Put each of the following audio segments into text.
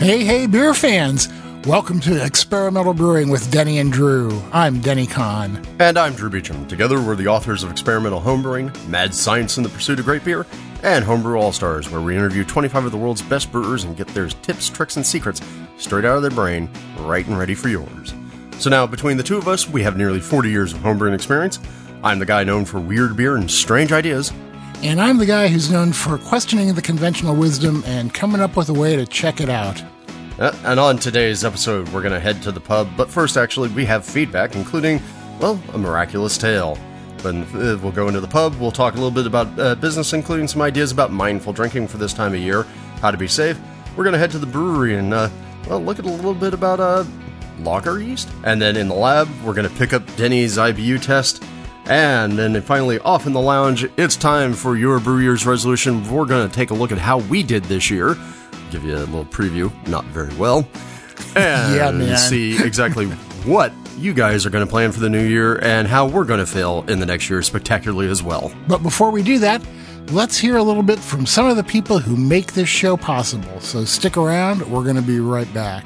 Hey, hey, beer fans! Welcome to Experimental Brewing with Denny and Drew. I'm Denny Conn. And I'm Drew Beechum. Together, we're the authors of Experimental Homebrewing, Mad Science in the Pursuit of Great Beer, and Homebrew All Stars, where we interview 25 of the world's best brewers and get their tips, tricks, and secrets straight out of their brain, right and ready for yours. So now, between the two of us, we have nearly 40 years of homebrewing experience. I'm the guy known for weird beer and strange ideas. And I'm the guy who's known for questioning the conventional wisdom and coming up with a way to check it out. Uh, and on today's episode, we're going to head to the pub, but first, actually, we have feedback, including, well, a miraculous tale. Then uh, we'll go into the pub, we'll talk a little bit about uh, business, including some ideas about mindful drinking for this time of year, how to be safe. We're going to head to the brewery and, uh, well, look at a little bit about uh, lager yeast. And then in the lab, we're going to pick up Denny's IBU test. And then finally, off in the lounge, it's time for your Brew Year's resolution. We're going to take a look at how we did this year give you a little preview, not very well, and Yeah, man. see exactly what you guys are going to plan for the new year and how we're going to fail in the next year spectacularly as well. But before we do that, let's hear a little bit from some of the people who make this show possible. So stick around, we're going to be right back.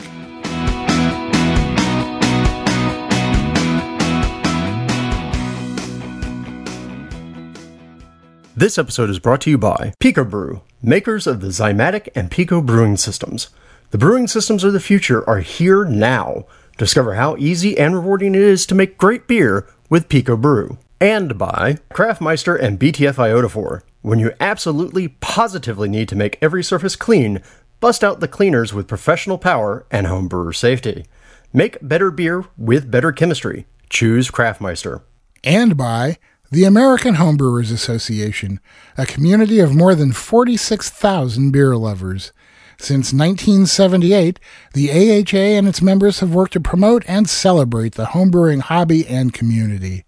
This episode is brought to you by Pico Brew, makers of the Zymatic and Pico brewing systems. The brewing systems of the future are here now. Discover how easy and rewarding it is to make great beer with Pico Brew. And by Craftmeister and BTF Iodophor. When you absolutely positively need to make every surface clean, bust out the cleaners with professional power and homebrewer safety. Make better beer with better chemistry. Choose Craftmeister. and by the American Homebrewers Association, a community of more than 46,000 beer lovers. Since 1978, the AHA and its members have worked to promote and celebrate the homebrewing hobby and community.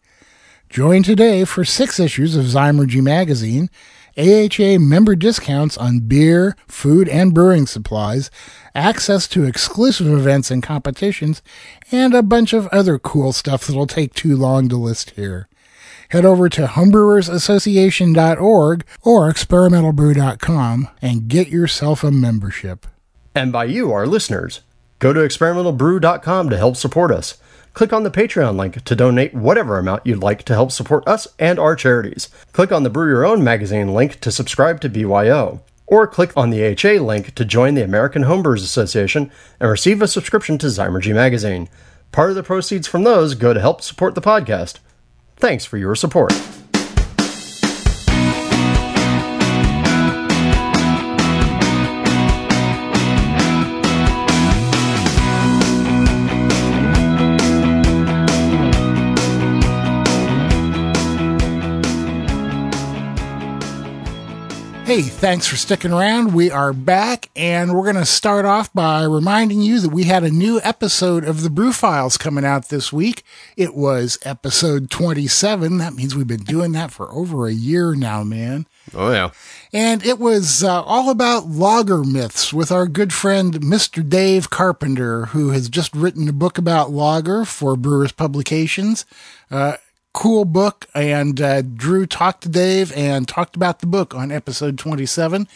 Join today for six issues of Zymurgy magazine, AHA member discounts on beer, food, and brewing supplies, access to exclusive events and competitions, and a bunch of other cool stuff that'll take too long to list here. Head over to homebrewersassociation.org or experimentalbrew.com and get yourself a membership. And by you, our listeners. Go to experimentalbrew.com to help support us. Click on the Patreon link to donate whatever amount you'd like to help support us and our charities. Click on the Brew Your Own magazine link to subscribe to BYO. Or click on the HA link to join the American Homebrewers Association and receive a subscription to Zymurgy magazine. Part of the proceeds from those go to help support the podcast. Thanks for your support. Hey, thanks for sticking around. We are back, and we're going to start off by reminding you that we had a new episode of the Brew Files coming out this week. It was episode 27. That means we've been doing that for over a year now, man. Oh, yeah. And it was uh, all about lager myths with our good friend Mr. Dave Carpenter, who has just written a book about lager for Brewers Publications. Uh, cool book. And uh, Drew talked to Dave and talked about the book on episode 27.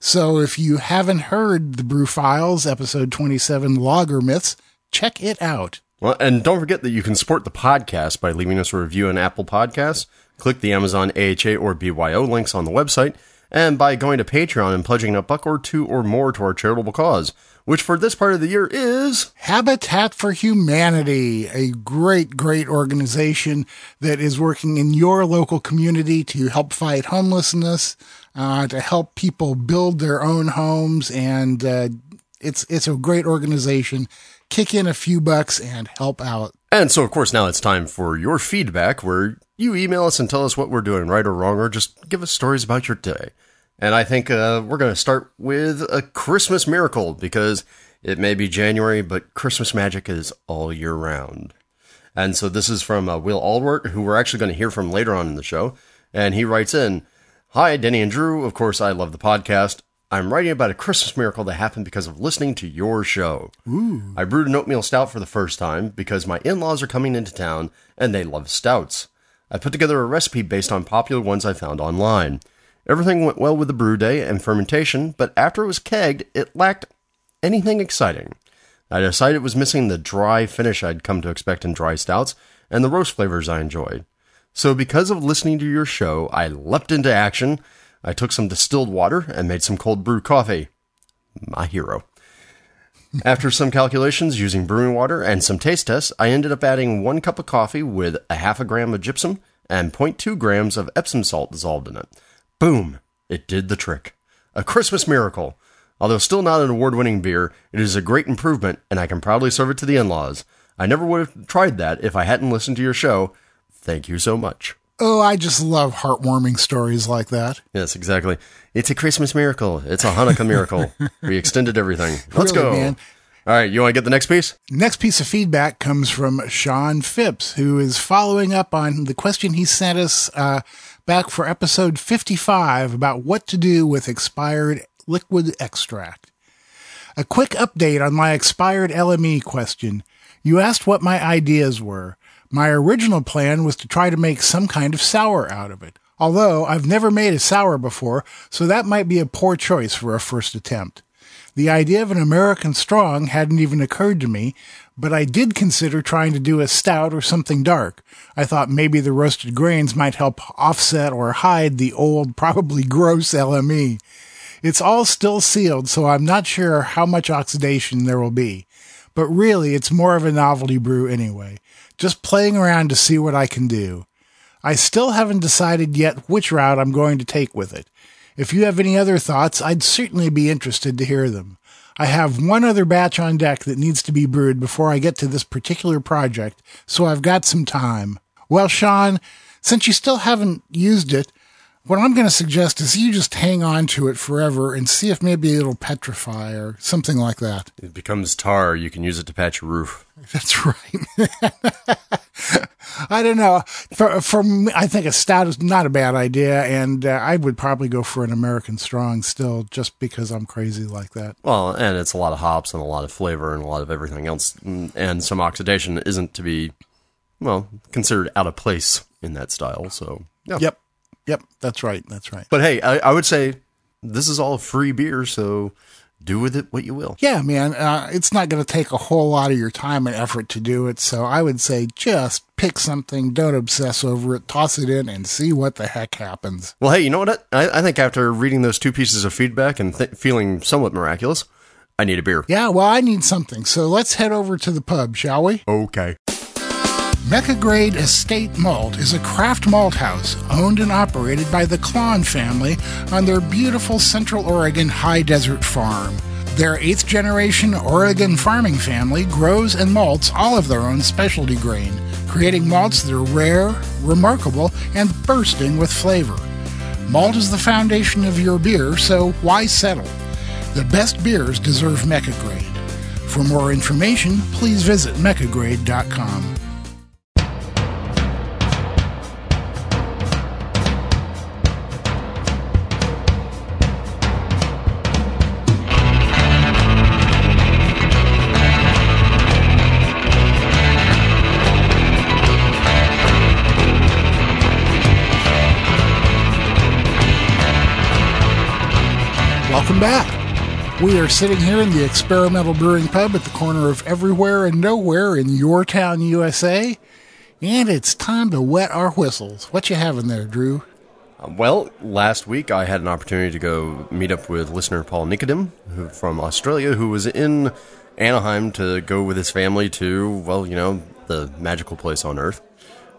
So if you haven't heard the Brew Files, episode 27, Lager Myths, check it out. Well, and don't forget that you can support the podcast by leaving us a review on Apple Podcasts. Click the Amazon AHA or BYO links on the website, and by going to Patreon and pledging a buck or two or more to our charitable cause, which for this part of the year is Habitat for Humanity, a great, great organization that is working in your local community to help fight homelessness, uh, to help people build their own homes, and uh, it's it's a great organization. Kick in a few bucks and help out. And so, of course, now it's time for your feedback, where you email us and tell us what we're doing right or wrong, or just give us stories about your day. And I think uh, we're going to start with a Christmas miracle because it may be January, but Christmas magic is all year round. And so this is from uh, Will Aldworth, who we're actually going to hear from later on in the show. And he writes in Hi, Denny and Drew. Of course, I love the podcast. I'm writing about a Christmas miracle that happened because of listening to your show. I brewed an oatmeal stout for the first time because my in laws are coming into town and they love stouts. I put together a recipe based on popular ones I found online. Everything went well with the brew day and fermentation, but after it was kegged, it lacked anything exciting. I decided it was missing the dry finish I'd come to expect in dry stouts and the roast flavors I enjoyed. So, because of listening to your show, I leapt into action. I took some distilled water and made some cold brew coffee. My hero. After some calculations using brewing water and some taste tests, I ended up adding one cup of coffee with a half a gram of gypsum and 0.2 grams of Epsom salt dissolved in it. Boom! It did the trick. A Christmas miracle. Although still not an award winning beer, it is a great improvement, and I can proudly serve it to the in laws. I never would have tried that if I hadn't listened to your show. Thank you so much. Oh, I just love heartwarming stories like that. Yes, exactly. It's a Christmas miracle. It's a Hanukkah miracle. we extended everything. Let's Really, go. man. All right, you want to get the next piece? Next piece of feedback comes from Sean Phipps, who is following up on the question he sent us uh, back for episode 55 about what to do with expired liquid extract. A quick update on my expired LME question. You asked what my ideas were. My original plan was to try to make some kind of sour out of it. Although I've never made a sour before, so that might be a poor choice for a first attempt. The idea of an American strong hadn't even occurred to me, but I did consider trying to do a stout or something dark. I thought maybe the roasted grains might help offset or hide the old, probably gross LME. It's all still sealed, so I'm not sure how much oxidation there will be. But really, it's more of a novelty brew anyway. Just playing around to see what I can do. I still haven't decided yet which route I'm going to take with it. If you have any other thoughts, I'd certainly be interested to hear them. I have one other batch on deck that needs to be brewed before I get to this particular project, so I've got some time. Well, Sean, since you still haven't used it, what I'm going to suggest is you just hang on to it forever and see if maybe it'll petrify or something like that. It becomes tar. You can use it to patch your roof. That's right. I don't know. For, for me, I think a stout is not a bad idea, and uh, I would probably go for an American strong still, just because I'm crazy like that. Well, and it's a lot of hops and a lot of flavor and a lot of everything else, Mm, and some oxidation isn't to be, well, considered out of place in that style. So, yeah. Yep, yep, that's right, that's right. But hey, I, I would say this is all free beer, so do with it what you will. Yeah, man, uh, it's not going to take a whole lot of your time and effort to do it, so I would say just pick something, don't obsess over it, toss it in, and see what the heck happens. Well, hey, you know what? I, I think after reading those two pieces of feedback and th- feeling somewhat miraculous, I need a beer. Yeah, well, I need something, so let's head over to the pub, shall we? Okay. Grade Estate Malt is a craft malt house owned and operated by the Klann family on their beautiful Central Oregon high desert farm. Their eighth generation Oregon farming family grows and malts all of their own specialty grain, creating malts that are rare, remarkable, and bursting with flavor. Malt is the foundation of your beer, so why settle? The best beers deserve Mecca Grade. For more information, please visit meccagrade.com. We are sitting here in the Experimental Brewing Pub at the corner of Everywhere and Nowhere in your town, USA. And it's time to wet our whistles. What you having there, Drew? Uh, Well, last week I had an opportunity to go meet up with listener Paul Nicodem who, from Australia, who was in Anaheim to go with his family to, well, you know, the magical place on Earth.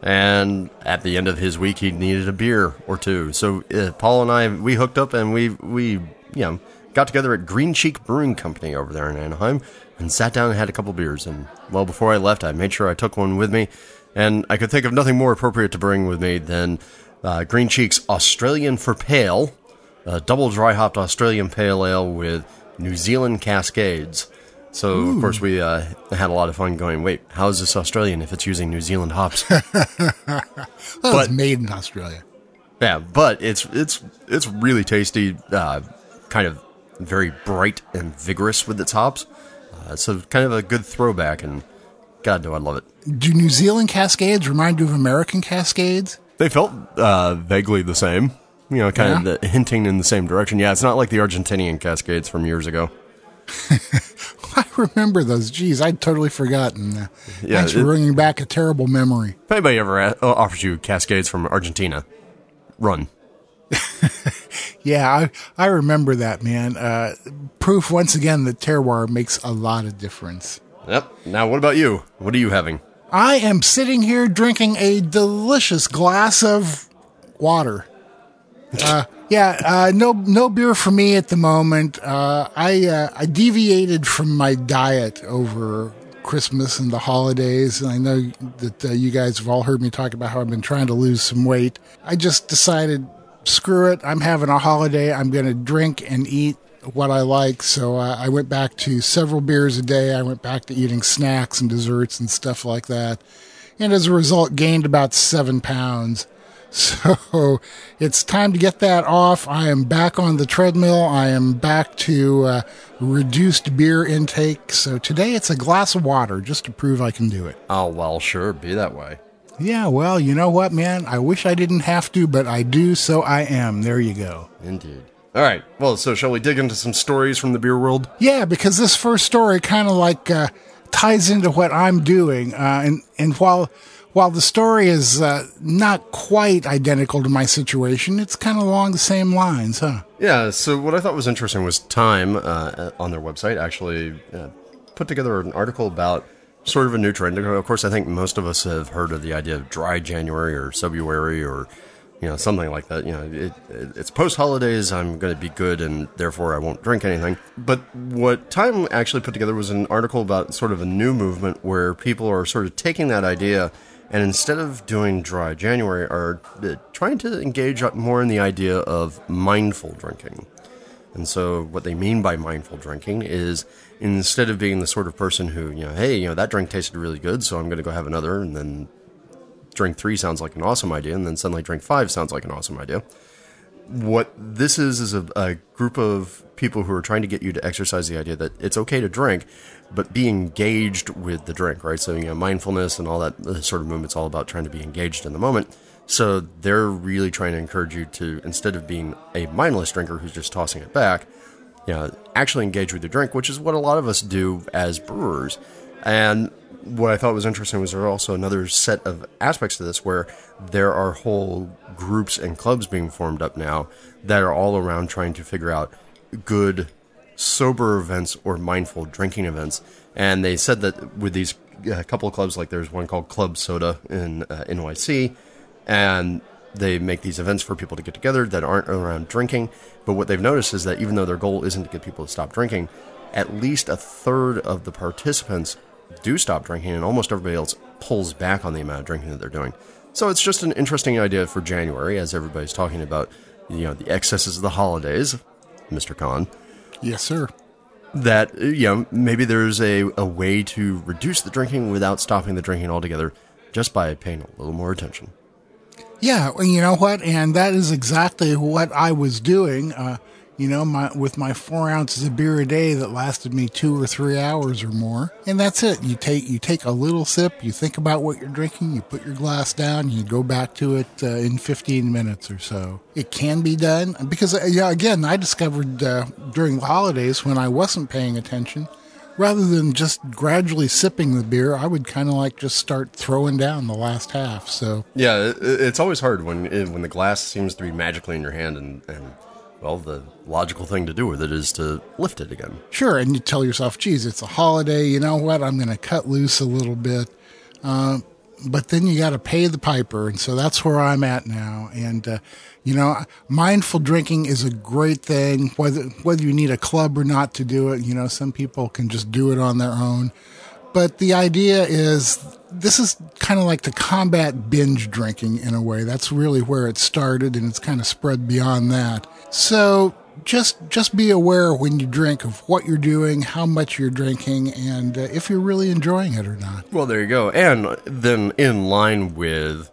And at the end of his week, he needed a beer or two. So uh, Paul and I, we hooked up and we, we, you know, got together at Green Cheek Brewing Company over there in Anaheim and sat down and had a couple beers. And well, before I left, I made sure I took one with me. And I could think of nothing more appropriate to bring with me than uh, Green Cheek's Australian for Pale, a double dry hopped Australian pale ale with New Zealand Cascades. So of course we uh, had a lot of fun going. Wait, how is this Australian if it's using New Zealand hops? Well, it's But- made in Australia. yeah, but it's it's it's really tasty. Uh, kind of very bright and vigorous with its hops. Uh, so kind of a good throwback, and God, do I love it. Do New Zealand Cascades remind you of American Cascades? They felt uh, vaguely the same. You know, kind Yeah? of the, hinting in the same direction. Yeah, it's not like the Argentinian Cascades from years ago. I remember those. Geez, I'd totally forgotten. Uh, Yeah, Thanks for it- bringing back a terrible memory. If anybody ever uh, offers you Cascades from Argentina, run. Yeah, I, I remember that, man. Uh, proof once again that terroir makes a lot of difference. Yep. Now, what about you? What are you having? I am sitting here drinking a delicious glass of water. Uh, yeah, uh, no, no beer for me at the moment. Uh, I, uh, I deviated from my diet over Christmas and the holidays. And I know that uh, you guys have all heard me talk about how I've been trying to lose some weight. I just decided, screw it. I'm having a holiday. I'm going to drink and eat what I like. So uh, I went back to several beers a day. I went back to eating snacks and desserts and stuff like that. And as a result, gained about seven pounds. So it's time to get that off. I am back on the treadmill. I am back to uh, reduced beer intake. So today it's a glass of water just to prove I can do it. Oh, well, sure, be that way. Yeah, well, you know what, man? I wish I didn't have to, but I do, so I am. There you go. Indeed. All right. Well, so shall we dig into some stories from the beer world? Yeah, because this first story kind of like uh, ties into what I'm doing, uh, and and while while the story is uh, not quite identical to my situation, it's kind of along the same lines, huh? Yeah, so what I thought was interesting was Time uh, on their website actually uh, put together an article about sort of a new trend. Of course, I think most of us have heard of the idea of dry January or February or you know something like that. You know, it, it, it's post holidays. I'm going to be good, and therefore I won't drink anything. But what Time actually put together was an article about sort of a new movement where people are sort of taking that idea and instead of doing dry January, are uh, trying to engage more in the idea of mindful drinking. And so, what they mean by mindful drinking is instead of being the sort of person who, you know, hey, you know, that drink tasted really good, so I'm going to go have another, and then drink three sounds like an awesome idea, and then suddenly drink five sounds like an awesome idea. What this is is a, a group of people who are trying to get you to exercise the idea that it's okay to drink, but be engaged with the drink, right? So, you know, mindfulness and all that uh, sort of movement's all about trying to be engaged in the moment. So they're really trying to encourage you to, instead of being a mindless drinker who's just tossing it back, you know, actually engage with your drink, which is what a lot of us do as brewers. And what I thought was interesting was there also another set of aspects to this where there are whole groups and clubs being formed up now that are all around trying to figure out good sober events or mindful drinking events. And they said that with these a couple of clubs, like there's one called Club Soda in uh, NYC, and they make these events for people to get together that aren't around drinking. But what they've noticed is that even though their goal isn't to get people to stop drinking, at least a third of the participants do stop drinking, and almost everybody else pulls back on the amount of drinking that they're doing. So it's just an interesting idea for January, as everybody's talking about, you know, the excesses of the holidays, Mr. Conn Yes, sir. that you know maybe there's a, a way to reduce the drinking without stopping the drinking altogether just by paying a little more attention Yeah, you know what? And that is exactly what I was doing. Uh, you know, my with my four ounces of beer a day that lasted me two or three hours or more, and that's it. You take you take a little sip, you think about what you're drinking, you put your glass down, you go back to it uh, in 15 minutes or so. It can be done because, uh, yeah, again, I discovered uh, during the holidays when I wasn't paying attention. Rather than just gradually sipping the beer, I would kind of like just start throwing down the last half. So yeah it, it's always hard when when the glass seems to be magically in your hand and, and well the logical thing to do with it is to lift it again Sure, and you tell yourself, geez, it's a holiday, you know what, I'm going to cut loose a little bit. Uh, but then you got to pay the piper, and so that's where I'm at now. And, uh, you know, mindful drinking is a great thing, whether, whether you need a club or not to do it. You know, some people can just do it on their own. But the idea is this is kind of like to combat binge drinking in a way. That's really where it started, and it's kind of spread beyond that. So just just be aware when you drink of what you're doing, how much you're drinking, and uh, if you're really enjoying it or not. well there you go and then in line with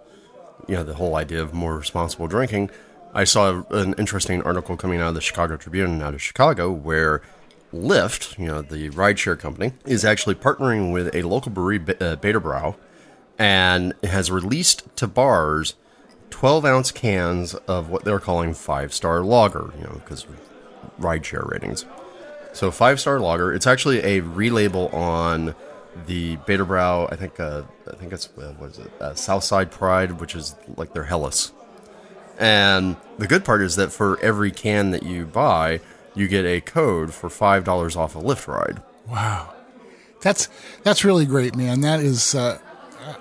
you know the whole idea of more responsible drinking i saw an interesting article coming out of the chicago tribune out of chicago where lyft you know the rideshare company is actually partnering with a local brewery uh, beta brow and has released to bars 12 ounce cans of what they're calling five star lager you know because rideshare ratings So five star lager. It's actually a relabel on the Brau. I think uh, I think it's uh, what is it? Uh, Southside Pride, which is like their Helles. And the good part is that for every can that you buy, you get a code for five dollars off a Lyft ride. Wow, that's that's really great, man. That is. Uh,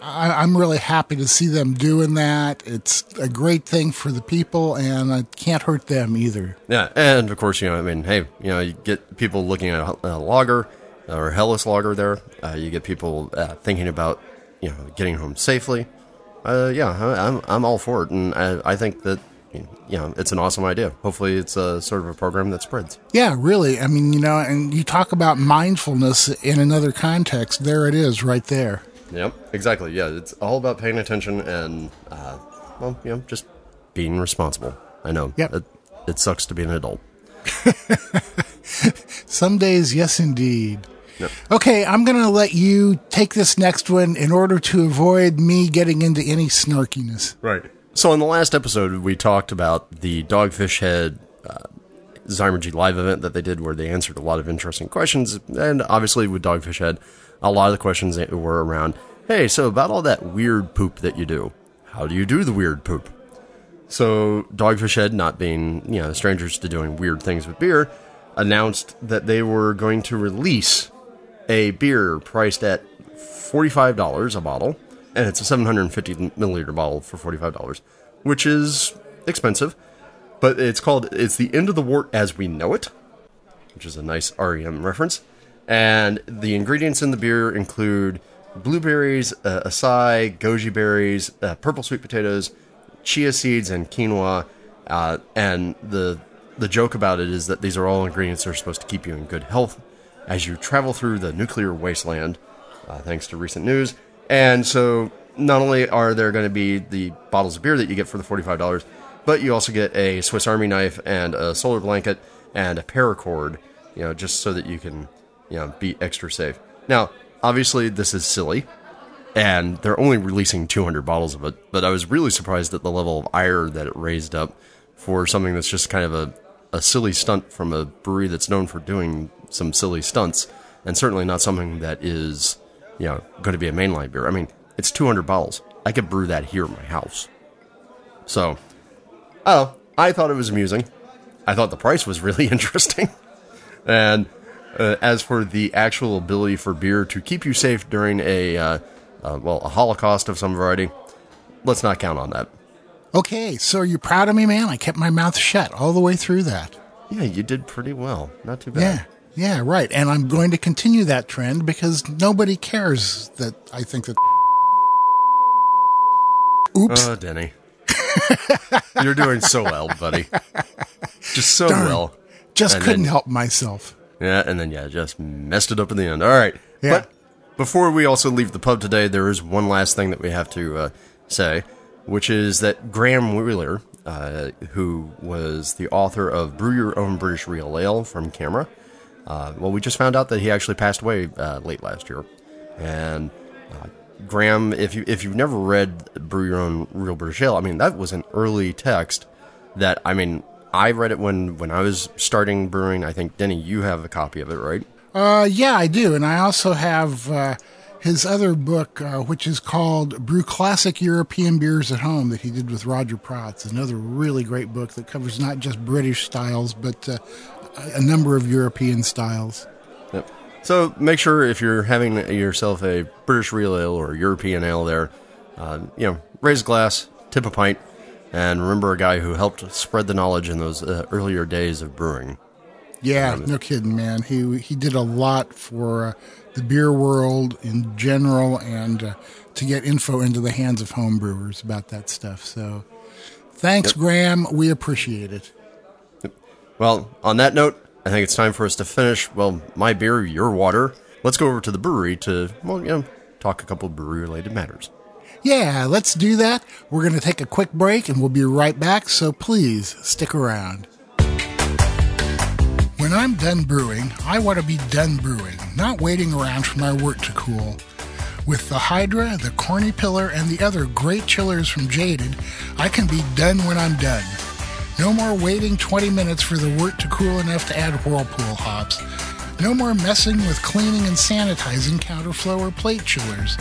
I, am really happy to see them doing that. It's a great thing for the people, and it can't hurt them either. Yeah, and of course, you know, I mean, hey, you know, you get people looking at a, a lager or Helles lager there. Uh, you get people uh, thinking about, you know, getting home safely. Uh, yeah, I, I'm I'm all for it, and I, I think that you know, it's an awesome idea. Hopefully, it's a sort of a program that spreads. Yeah, really. I mean, you know, and you talk about mindfulness in another context. There it is, right there. Yep, exactly. Yeah, it's all about paying attention and, uh, well, you know, just being responsible. I know. Yep. It, it sucks to be an adult. Some days, yes, indeed. Yep. Okay, I'm going to let you take this next one in order to avoid me getting into any snarkiness. Right. So, in the last episode, we talked about the Dogfish Head uh, Zymurgy live event that they did where they answered a lot of interesting questions. And obviously, with Dogfish Head, a lot of the questions were around hey, so about all that weird poop that you do, how do you do the weird poop? So, Dogfish Head, not being, you know, strangers to doing weird things with beer, announced that they were going to release a beer priced at $45 a bottle and it's a 750 milliliter bottle for $45, which is expensive. But it's called it's the end of the wort as we know it, which is a nice REM reference. And the ingredients in the beer include blueberries, uh, acai, goji berries, uh, purple sweet potatoes, chia seeds, and quinoa. Uh, and the the joke about it is that these are all ingredients that are supposed to keep you in good health as you travel through the nuclear wasteland, uh, thanks to recent news. And so not only are there going to be the bottles of beer that you get for the $45, but you also get a Swiss Army knife and a solar blanket and a paracord, you know, just so that you can, you know, be extra safe. Now, obviously, this is silly, and they're only releasing 200 bottles of it, but I was really surprised at the level of ire that it raised up for something that's just kind of a, a silly stunt from a brewery that's known for doing some silly stunts, and certainly not something that is you know, going to be a mainline beer. I mean, it's 200 bottles. I could brew that here in my house. So, oh, I thought it was amusing. I thought the price was really interesting. and uh, as for the actual ability for beer to keep you safe during a, uh, uh, well, a holocaust of some variety, let's not count on that. Okay, so are you proud of me, man? I kept my mouth shut all the way through that. Yeah, you did pretty well. Not too bad. Yeah. Yeah, right. And I'm going to continue that trend because nobody cares that I think that. Oops. Oh, Denny. You're doing so well, buddy. Just so Darn. well. Just And couldn't then- help myself. Yeah, and then yeah, just messed it up in the end. All right. Yeah. But before we also leave the pub today, there is one last thing that we have to uh, say, which is that Graham Wheeler, uh, who was the author of Brew Your Own British Real Ale from CAMRA, uh, well, we just found out that he actually passed away uh, late last year. And uh, Graham, if you if you've never read Brew Your Own Real British Ale, I mean that was an early text that I mean I read it when when I was starting brewing. I think Denny, you have a copy of it, right? Uh, yeah, I do. And I also have uh, his other book, uh, which is called Brew Classic European Beers at Home, that he did with Roger Protz. Another really great book that covers not just British styles, but uh, a number of European styles. Yep. So make sure if you're having yourself a British real ale or European ale, there, uh, you know, raise a glass, tip a pint, and remember a guy who helped spread the knowledge in those uh, earlier days of brewing. Yeah, no kidding, man. He he did a lot for uh, the beer world in general, and uh, to get info into the hands of home brewers about that stuff. So, thanks, Yep. Graham. We appreciate it. Well, on that note, I think it's time for us to finish. Well, my beer, your water. Let's go over to the brewery to well, you know, talk a couple brewery related matters. Yeah, let's do that. We're going to take a quick break, and we'll be right back. So please stick around. When I'm done brewing, I want to be done brewing, not waiting around for my wort to cool. With the Hydra, the Corny Pillar, and the other great chillers from Jaded, I can be done when I'm done. No more waiting 20 minutes for the wort to cool enough to add whirlpool hops. No more messing with cleaning and sanitizing counterflow or plate chillers.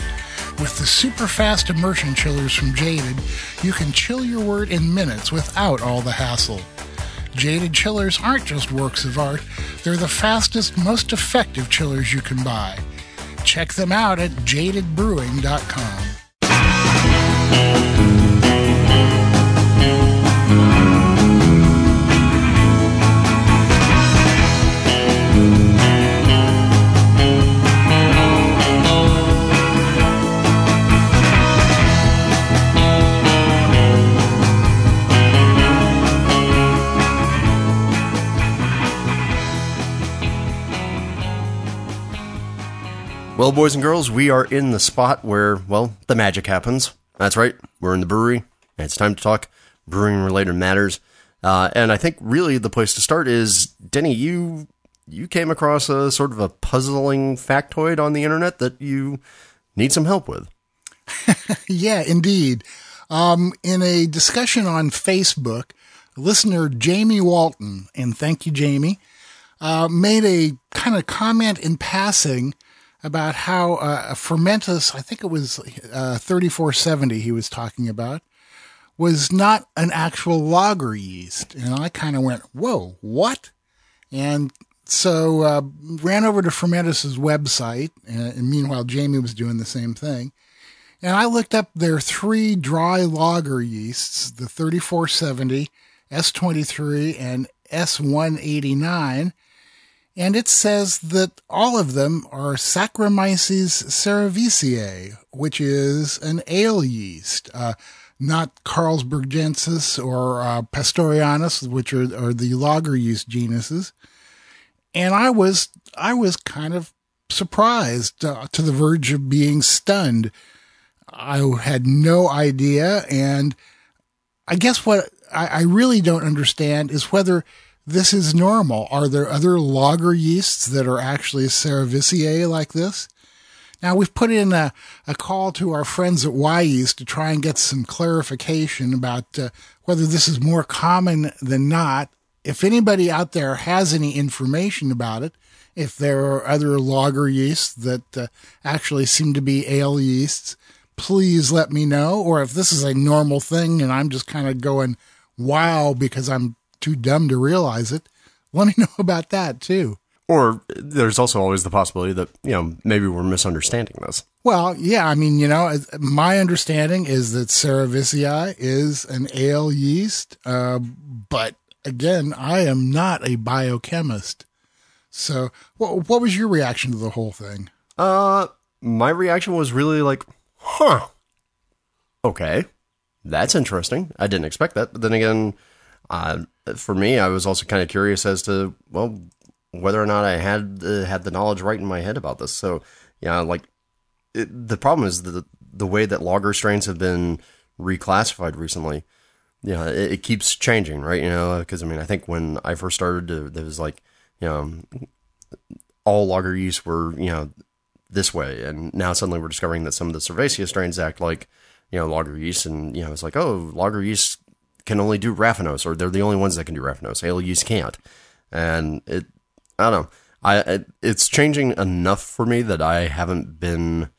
With the super fast immersion chillers from Jaded, you can chill your wort in minutes without all the hassle. Jaded chillers aren't just works of art, they're the fastest, most effective chillers you can buy. Check them out at jadedbrewing.com. Well, boys and girls, we are in the spot where, well, the magic happens. That's right. We're in the brewery, and it's time to talk brewing related matters. Uh, and I think really the place to start is Denny. You you came across a sort of a puzzling factoid on the internet that you need some help with. Yeah, indeed. Um, in a discussion on Facebook, listener Jamie Walton, and thank you, Jamie, uh, made a kind of comment in passing about how uh, a Fermentis, I think it was uh, 3470 he was talking about, was not an actual lager yeast. And I kind of went, whoa, what? And so uh, ran over to Fermentis's website, and, and meanwhile Jamie was doing the same thing. And I looked up their three dry lager yeasts, the 3470, S23, and S189. And it says that all of them are Saccharomyces cerevisiae, which is an ale yeast, uh, not Carlsbergensis or uh, Pastorianus, which are, are the lager yeast genuses. And I was, I was kind of surprised uh, to the verge of being stunned. I had no idea. And I guess what I, I really don't understand is whether this is normal. Are there other lager yeasts that are actually cerevisiae like this? Now we've put in a, a call to our friends at Wyeast to try and get some clarification about uh, whether this is more common than not. If anybody out there has any information about it, if there are other lager yeasts that uh, actually seem to be ale yeasts, please let me know. Or if this is a normal thing and I'm just kind of going, wow, because I'm too dumb to realize it, let me know about that too. Or there's also always the possibility that, you know, maybe we're misunderstanding this. Well, yeah, I mean, you know, my understanding is that Cerevisiae is an ale yeast, uh, but again, I am not a biochemist. So, what, what was your reaction to the whole thing? Uh, my reaction was really like, huh. Okay. That's interesting. I didn't expect that. But then again, uh, for me, I was also kind of curious as to, well, whether or not I had uh, had the knowledge right in my head about this. So, yeah, like it, the problem is the the way that lager strains have been reclassified recently. Yeah, it, it keeps changing, right? You know, because I mean, I think when I first started, there was like, you know, all lager yeast were, you know, this way, and now suddenly we're discovering that some of the Cerevisiae strains act like, you know, lager yeast, and you know, it's like, oh, lager yeast can only do raffinose, or they're the only ones that can do raffinose. Ale yeast can't, and it I don't know. I it, it's changing enough for me that I haven't been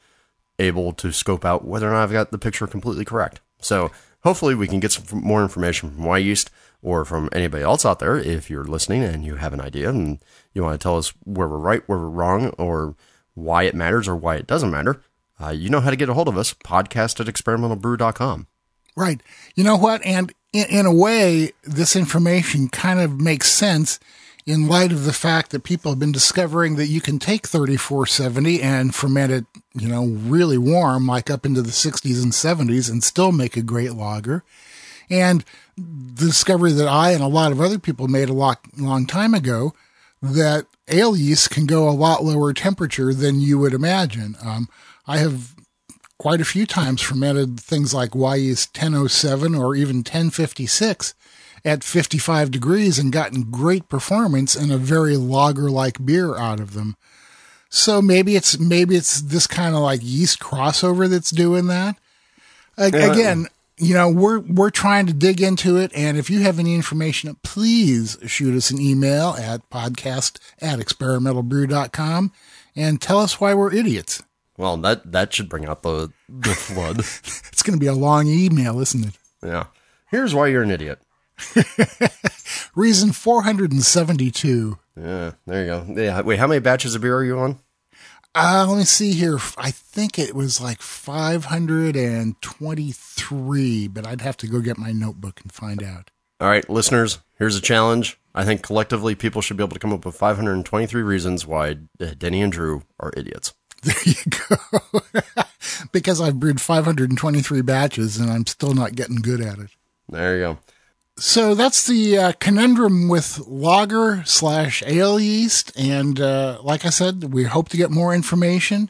able to scope out whether or not I've got the picture completely correct. So hopefully we can get some more information from Wyeast or from anybody else out there if you're listening and you have an idea and you want to tell us where we're right, where we're wrong, or why it matters or why it doesn't matter. Uh, you know how to get a hold of us. Podcast at experimentalbrew.com. Right. You know what? And in, in a way, this information kind of makes sense in light of the fact that people have been discovering that you can take 3470 and ferment it, you know, really warm, like up into the 60s and 70s, and still make a great lager. And the discovery that I and a lot of other people made a lot, long time ago that ale yeast can go a lot lower temperature than you would imagine. Um, I have quite a few times fermented things like Wyeast 1007 or even 1056 at 55 degrees and gotten great performance and a very lager like beer out of them. So maybe it's maybe it's this kind of like yeast crossover that's doing that. Again, you know, we're we're trying to dig into it, and if you have any information, please shoot us an email at podcast at experimentalbrew.com and tell us why we're idiots. Well, that that should bring out the the flood. It's going to be a long email, isn't it? yeah. Here's why you're an idiot. Reason 472. Yeah, there you go. Yeah. Wait, how many batches of beer are you on? Uh, let me see here. I think it was like 523, but I'd have to go get my notebook and find out. All right, listeners, here's a challenge. I think collectively people should be able to come up with 523 reasons why uh, Denny and Drew are idiots. There you go. because I've brewed 523 batches and I'm still not getting good at it. There you go. So that's the uh, conundrum with lager slash ale yeast. And uh, like I said, we hope to get more information.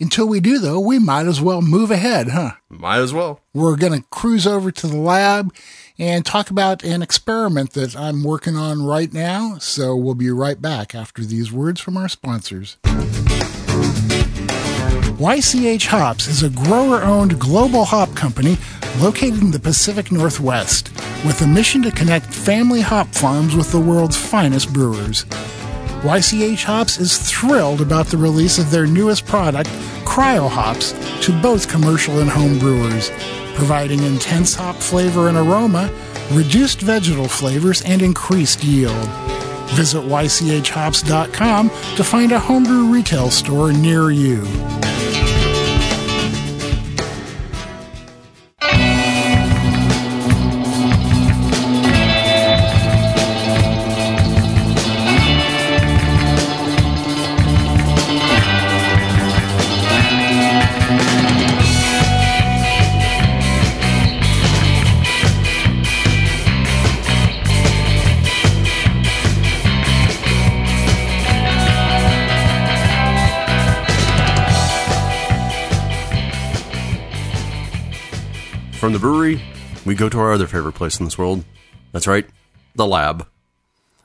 Until we do, though, we might as well move ahead, huh? Might as well. We're going to cruise over to the lab and talk about an experiment that I'm working on right now. So we'll be right back after these words from our sponsors. YCH Hops is a grower owned global hop company located in the Pacific Northwest with a mission to connect family hop farms with the world's finest brewers. YCH Hops is thrilled about the release of their newest product, Cryo Hops, to both commercial and home brewers, providing intense hop flavor and aroma, reduced vegetal flavors, and increased yield. Visit ychhops.com to find a homebrew retail store near you. From the brewery, we go to our other favorite place in this world. That's right, the lab.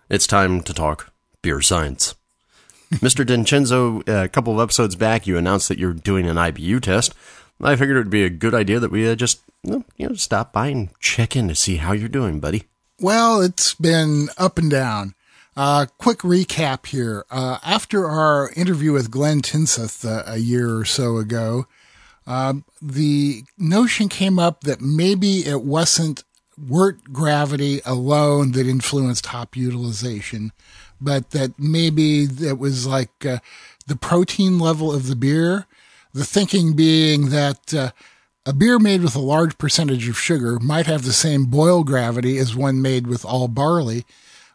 It's time to talk beer science. Mr. Vincenzo, a couple of episodes back, you announced that you're doing an IBU test. I figured it would be a good idea that we uh, just you know stop by and check in to see how you're doing, buddy. Well, it's been up and down. Uh, quick recap here. Uh, after our interview with Glenn Tinseth uh, a year or so ago, um, the notion came up that maybe it wasn't wort gravity alone that influenced hop utilization, but that maybe it was like uh, the protein level of the beer. The thinking being that uh, a beer made with a large percentage of sugar might have the same boil gravity as one made with all barley,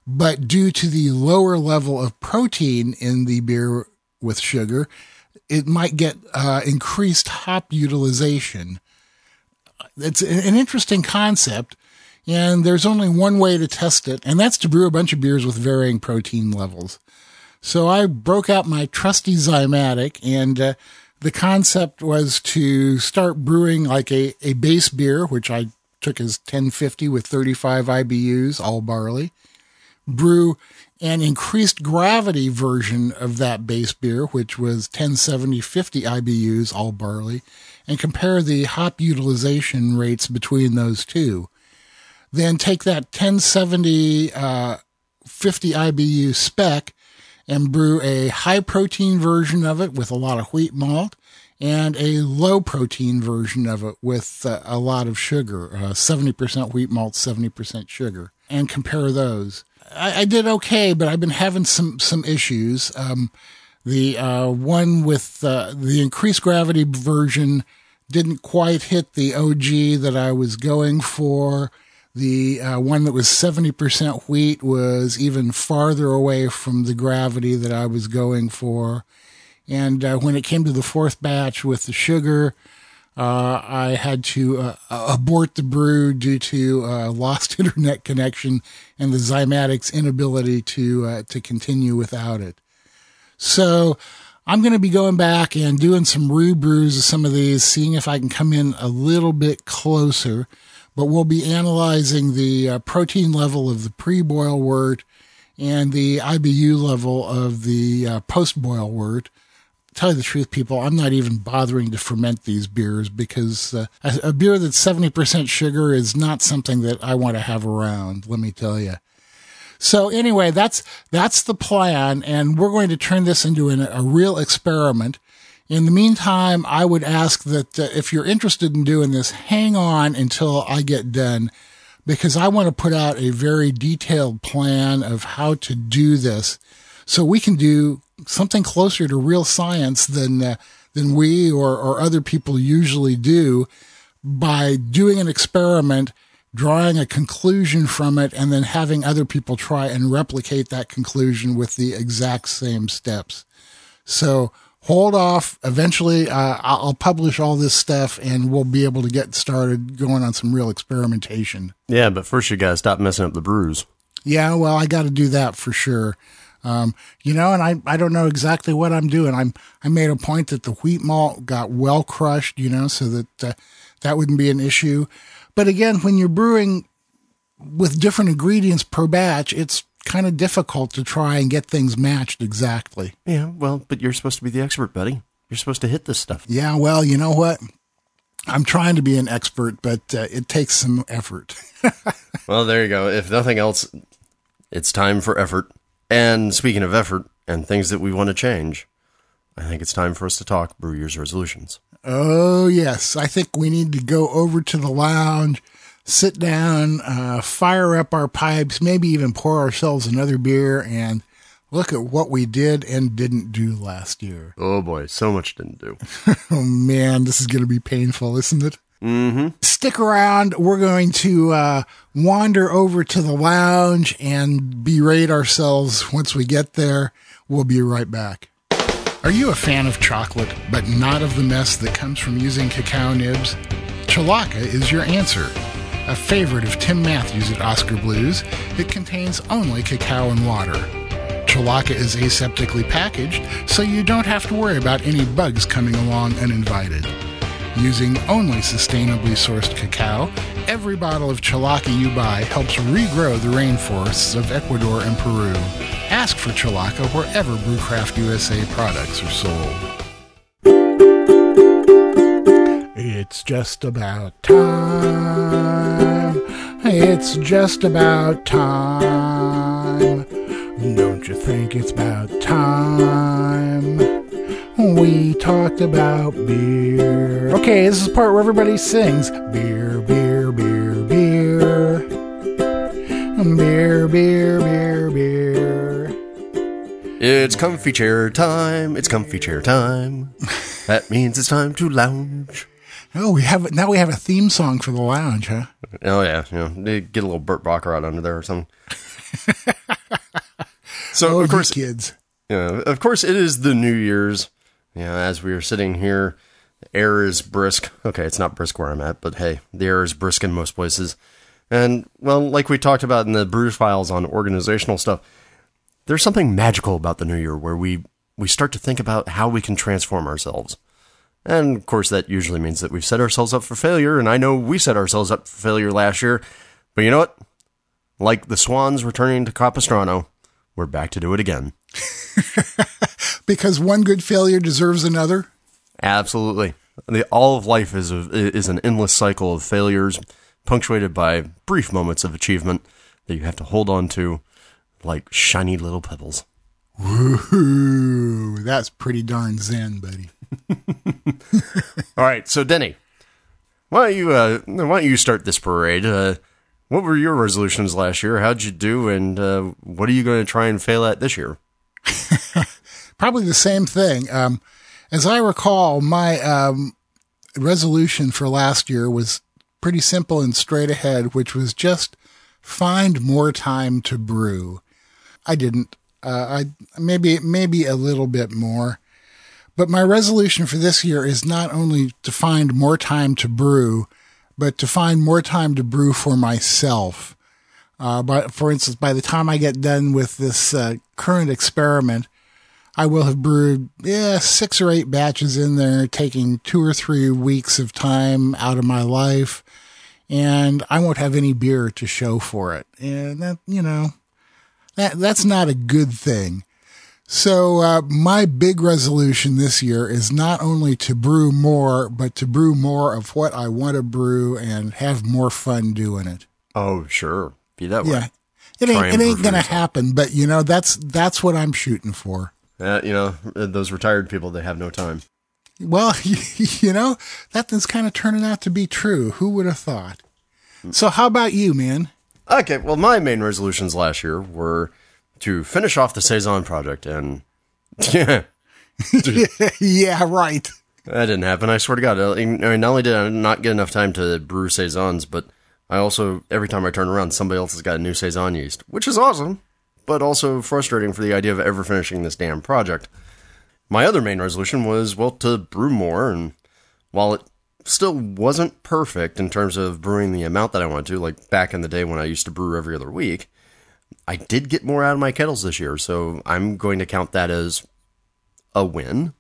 but due to the lower level of protein in the beer with sugar, it might get uh, increased hop utilization. It's an interesting concept, and there's only one way to test it, and that's to brew a bunch of beers with varying protein levels. So I broke out my trusty Zymatic, and uh, the concept was to start brewing like a, a base beer, which I took as 1050 with 35 IBUs, all barley, brew an increased gravity version of that base beer, which was 1070 50 IBUs, all barley, and compare the hop utilization rates between those two. Then take that 1070 uh, 50 IBU spec and brew a high protein version of it with a lot of wheat malt and a low protein version of it with uh, a lot of sugar, uh, 70% wheat malt, 70% sugar, and compare those. I, I, did okay, but I've been having some, some issues. Um, the uh, one with uh, the increased gravity version didn't quite hit the OG that I was going for. The uh, one that was 70% wheat was even farther away from the gravity that I was going for. And uh, when it came to the fourth batch with the sugar, uh, I had to uh, abort the brew due to uh, lost internet connection and the Zymatic's inability to uh, to continue without it. So I'm going to be going back and doing some rebrews of some of these, seeing if I can come in a little bit closer. But we'll be analyzing the uh, protein level of the pre-boil wort and the IBU level of the uh, post-boil wort tell you the truth, people, I'm not even bothering to ferment these beers because uh, a, a beer that's 70% sugar is not something that I want to have around, let me tell you. So anyway, that's that's the plan, and we're going to turn this into an, a real experiment. In the meantime, I would ask that uh, if you're interested in doing this, hang on until I get done, because I want to put out a very detailed plan of how to do this, so we can do something closer to real science than uh, than we or, or other people usually do by doing an experiment drawing a conclusion from it and then having other people try and replicate that conclusion with the exact same steps. So hold off. Eventually, uh, I'll publish all this stuff and we'll be able to get started going on some real experimentation. Yeah, but first you got to stop messing up the brews. Yeah, well, I got to do that for sure. Um, you know, and I, I don't know exactly what I'm doing. I'm, I made a point that the wheat malt got well crushed, you know, so that, uh, that wouldn't be an issue. But again, when you're brewing with different ingredients per batch, it's kind of difficult to try and get things matched exactly. Yeah, well, but you're supposed to be the expert, buddy. You're supposed to hit this stuff. Yeah, well, you know what? I'm trying to be an expert, but uh, it takes some effort. well, there you go. If nothing else, it's time for effort. And speaking of effort and things that we want to change, I think it's time for us to talk Brew Year's resolutions. Oh, yes. I think we need to go over to the lounge, sit down, uh, fire up our pipes, maybe even pour ourselves another beer and look at what we did and didn't do last year. Oh, boy. So much didn't do. oh, man. This is going to be painful, isn't it? Mm-hmm. Stick around. We're going to uh, wander over to the lounge and berate ourselves once we get there. We'll be right back. Are you a fan of chocolate, but not of the mess that comes from using cacao nibs? Cholaca is your answer. A favorite of Tim Matthews at Oskar Blues, it contains only cacao and water. Cholaca is aseptically packaged, so you don't have to worry about any bugs coming along uninvited. Using only sustainably sourced cacao, every bottle of Cholaca you buy helps regrow the rainforests of Ecuador and Peru. Ask for Cholaca wherever Brewcraft USA products are sold. It's just about time. It's just about time. Don't you think it's about time? We talked about beer. Okay, this is the part where everybody sings beer, beer, beer, beer. Beer, beer, beer, beer. It's comfy chair time. It's comfy chair time. that means it's time to lounge. Oh, we have now we have a theme song for the lounge, huh? Oh yeah, you know, get a little Burt Bacharach out under there or something. so oh, of course, kids. Yeah, of course, it is the New Year's. You know, as we are sitting here, the air is brisk. Okay, it's not brisk where I'm at, but hey, the air is brisk in most places. And well, like we talked about in the Brew Files on organizational stuff, there's something magical about the New Year where we we start to think about how we can transform ourselves. And of course, that usually means that we've set ourselves up for failure. And I know we set ourselves up for failure last year. But you know what? Like the Swans returning to Capistrano, we're back to do it again. because one good failure deserves another. Absolutely. The, all of life is a, is an endless cycle of failures, punctuated by brief moments of achievement that you have to hold on to like shiny little pebbles. Woohoo! That's pretty darn zen, buddy. all right, so Denny, why don't you uh, why don't you start this parade? Uh, what were your resolutions last year? How'd you do, and uh, what are you going to try and fail at this year? Probably the same thing. Um, as I recall, my um, resolution for last year was pretty simple and straight ahead, which was just find more time to brew. I didn't. Uh, I maybe maybe a little bit more, but my resolution for this year is not only to find more time to brew, but to find more time to brew for myself. Uh, but for instance, by the time I get done with this uh, current experiment, I will have brewed yeah six or eight batches in there, taking two or three weeks of time out of my life, and I won't have any beer to show for it. And that you know, that that's not a good thing. So, uh, my big resolution this year is not only to brew more, but to brew more of what I want to brew and have more fun doing it. Oh, sure. Be that way. Yeah. It ain't, it ain't to happen, but you know, that's, that's what I'm shooting for. Uh, you know, uh, those retired people, they have no time. Well, you know, that is kind of turning out to be true. Who would have thought? So, how about you, man? Okay, well, my main resolutions last year were to finish off the Saison project, and yeah, yeah, right. that didn't happen. I swear to God. I mean, not only did I not get enough time to brew Saisons, but I also, every time I turn around, somebody else has got a new Saison yeast, which is awesome, but also frustrating for the idea of ever finishing this damn project. My other main resolution was, well, to brew more, and while it still wasn't perfect in terms of brewing the amount that I wanted to, like back in the day when I used to brew every other week, I did get more out of my kettles this year, so I'm going to count that as a win,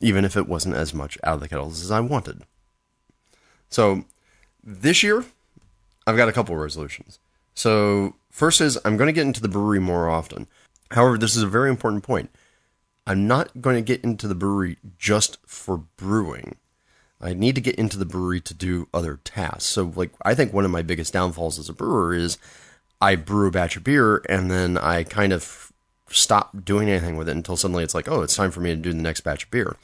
even if it wasn't as much out of the kettles as I wanted. So this year, I've got a couple of resolutions. So first is I'm going to get into the brewery more often. However, this is a very important point. I'm not going to get into the brewery just for brewing. I need to get into the brewery to do other tasks. So, like, I think one of my biggest downfalls as a brewer is I brew a batch of beer and then I kind of stop doing anything with it until suddenly it's like, oh, it's time for me to do the next batch of beer.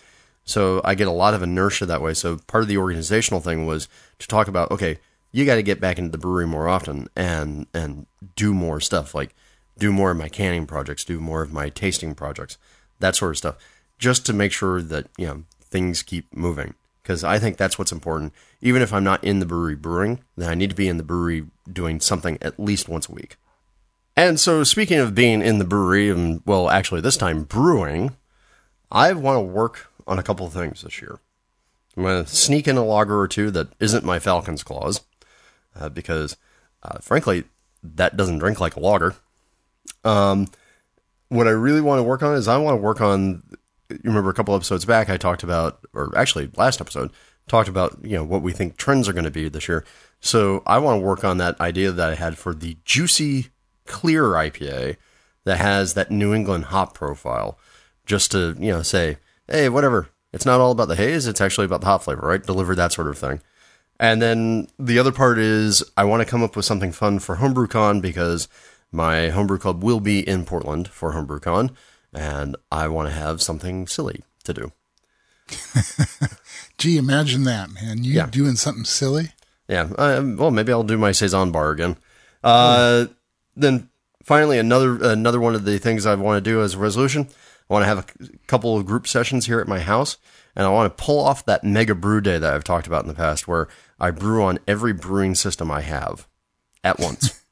So I get a lot of inertia that way. So part of the organizational thing was to talk about, okay, you got to get back into the brewery more often and and do more stuff, like do more of my canning projects, do more of my tasting projects, that sort of stuff, just to make sure that you know things keep moving. Because I think that's what's important. Even if I'm not in the brewery brewing, then I need to be in the brewery doing something at least once a week. And so, speaking of being in the brewery, and well, actually, this time brewing, I want to work on a couple of things this year. I'm going to sneak in a lager or two that isn't my Falcon's Claws, uh, because, uh, frankly, that doesn't drink like a lager. Um, what I really want to work on is I want to work on. You remember a couple episodes back, I talked about, or actually last episode, talked about you know what we think trends are going to be this year. So I want to work on that idea that I had for the juicy, clear IPA that has that New England hop profile, just to you know say, hey, whatever. It's not all about the haze; it's actually about the hop flavor, right? Deliver that sort of thing. And then the other part is I want to come up with something fun for HomebrewCon because my homebrew club will be in Portland for HomebrewCon, and I want to have something silly to do. Gee, imagine that, man. You Yeah. doing something silly? Yeah, uh, well, maybe I'll do my saison bar again. Uh, Then finally, another another one of the things I want to do as a resolution, I want to have a c- couple of group sessions here at my house, and I want to pull off that mega brew day that I've talked about in the past, where I brew on every brewing system I have at once.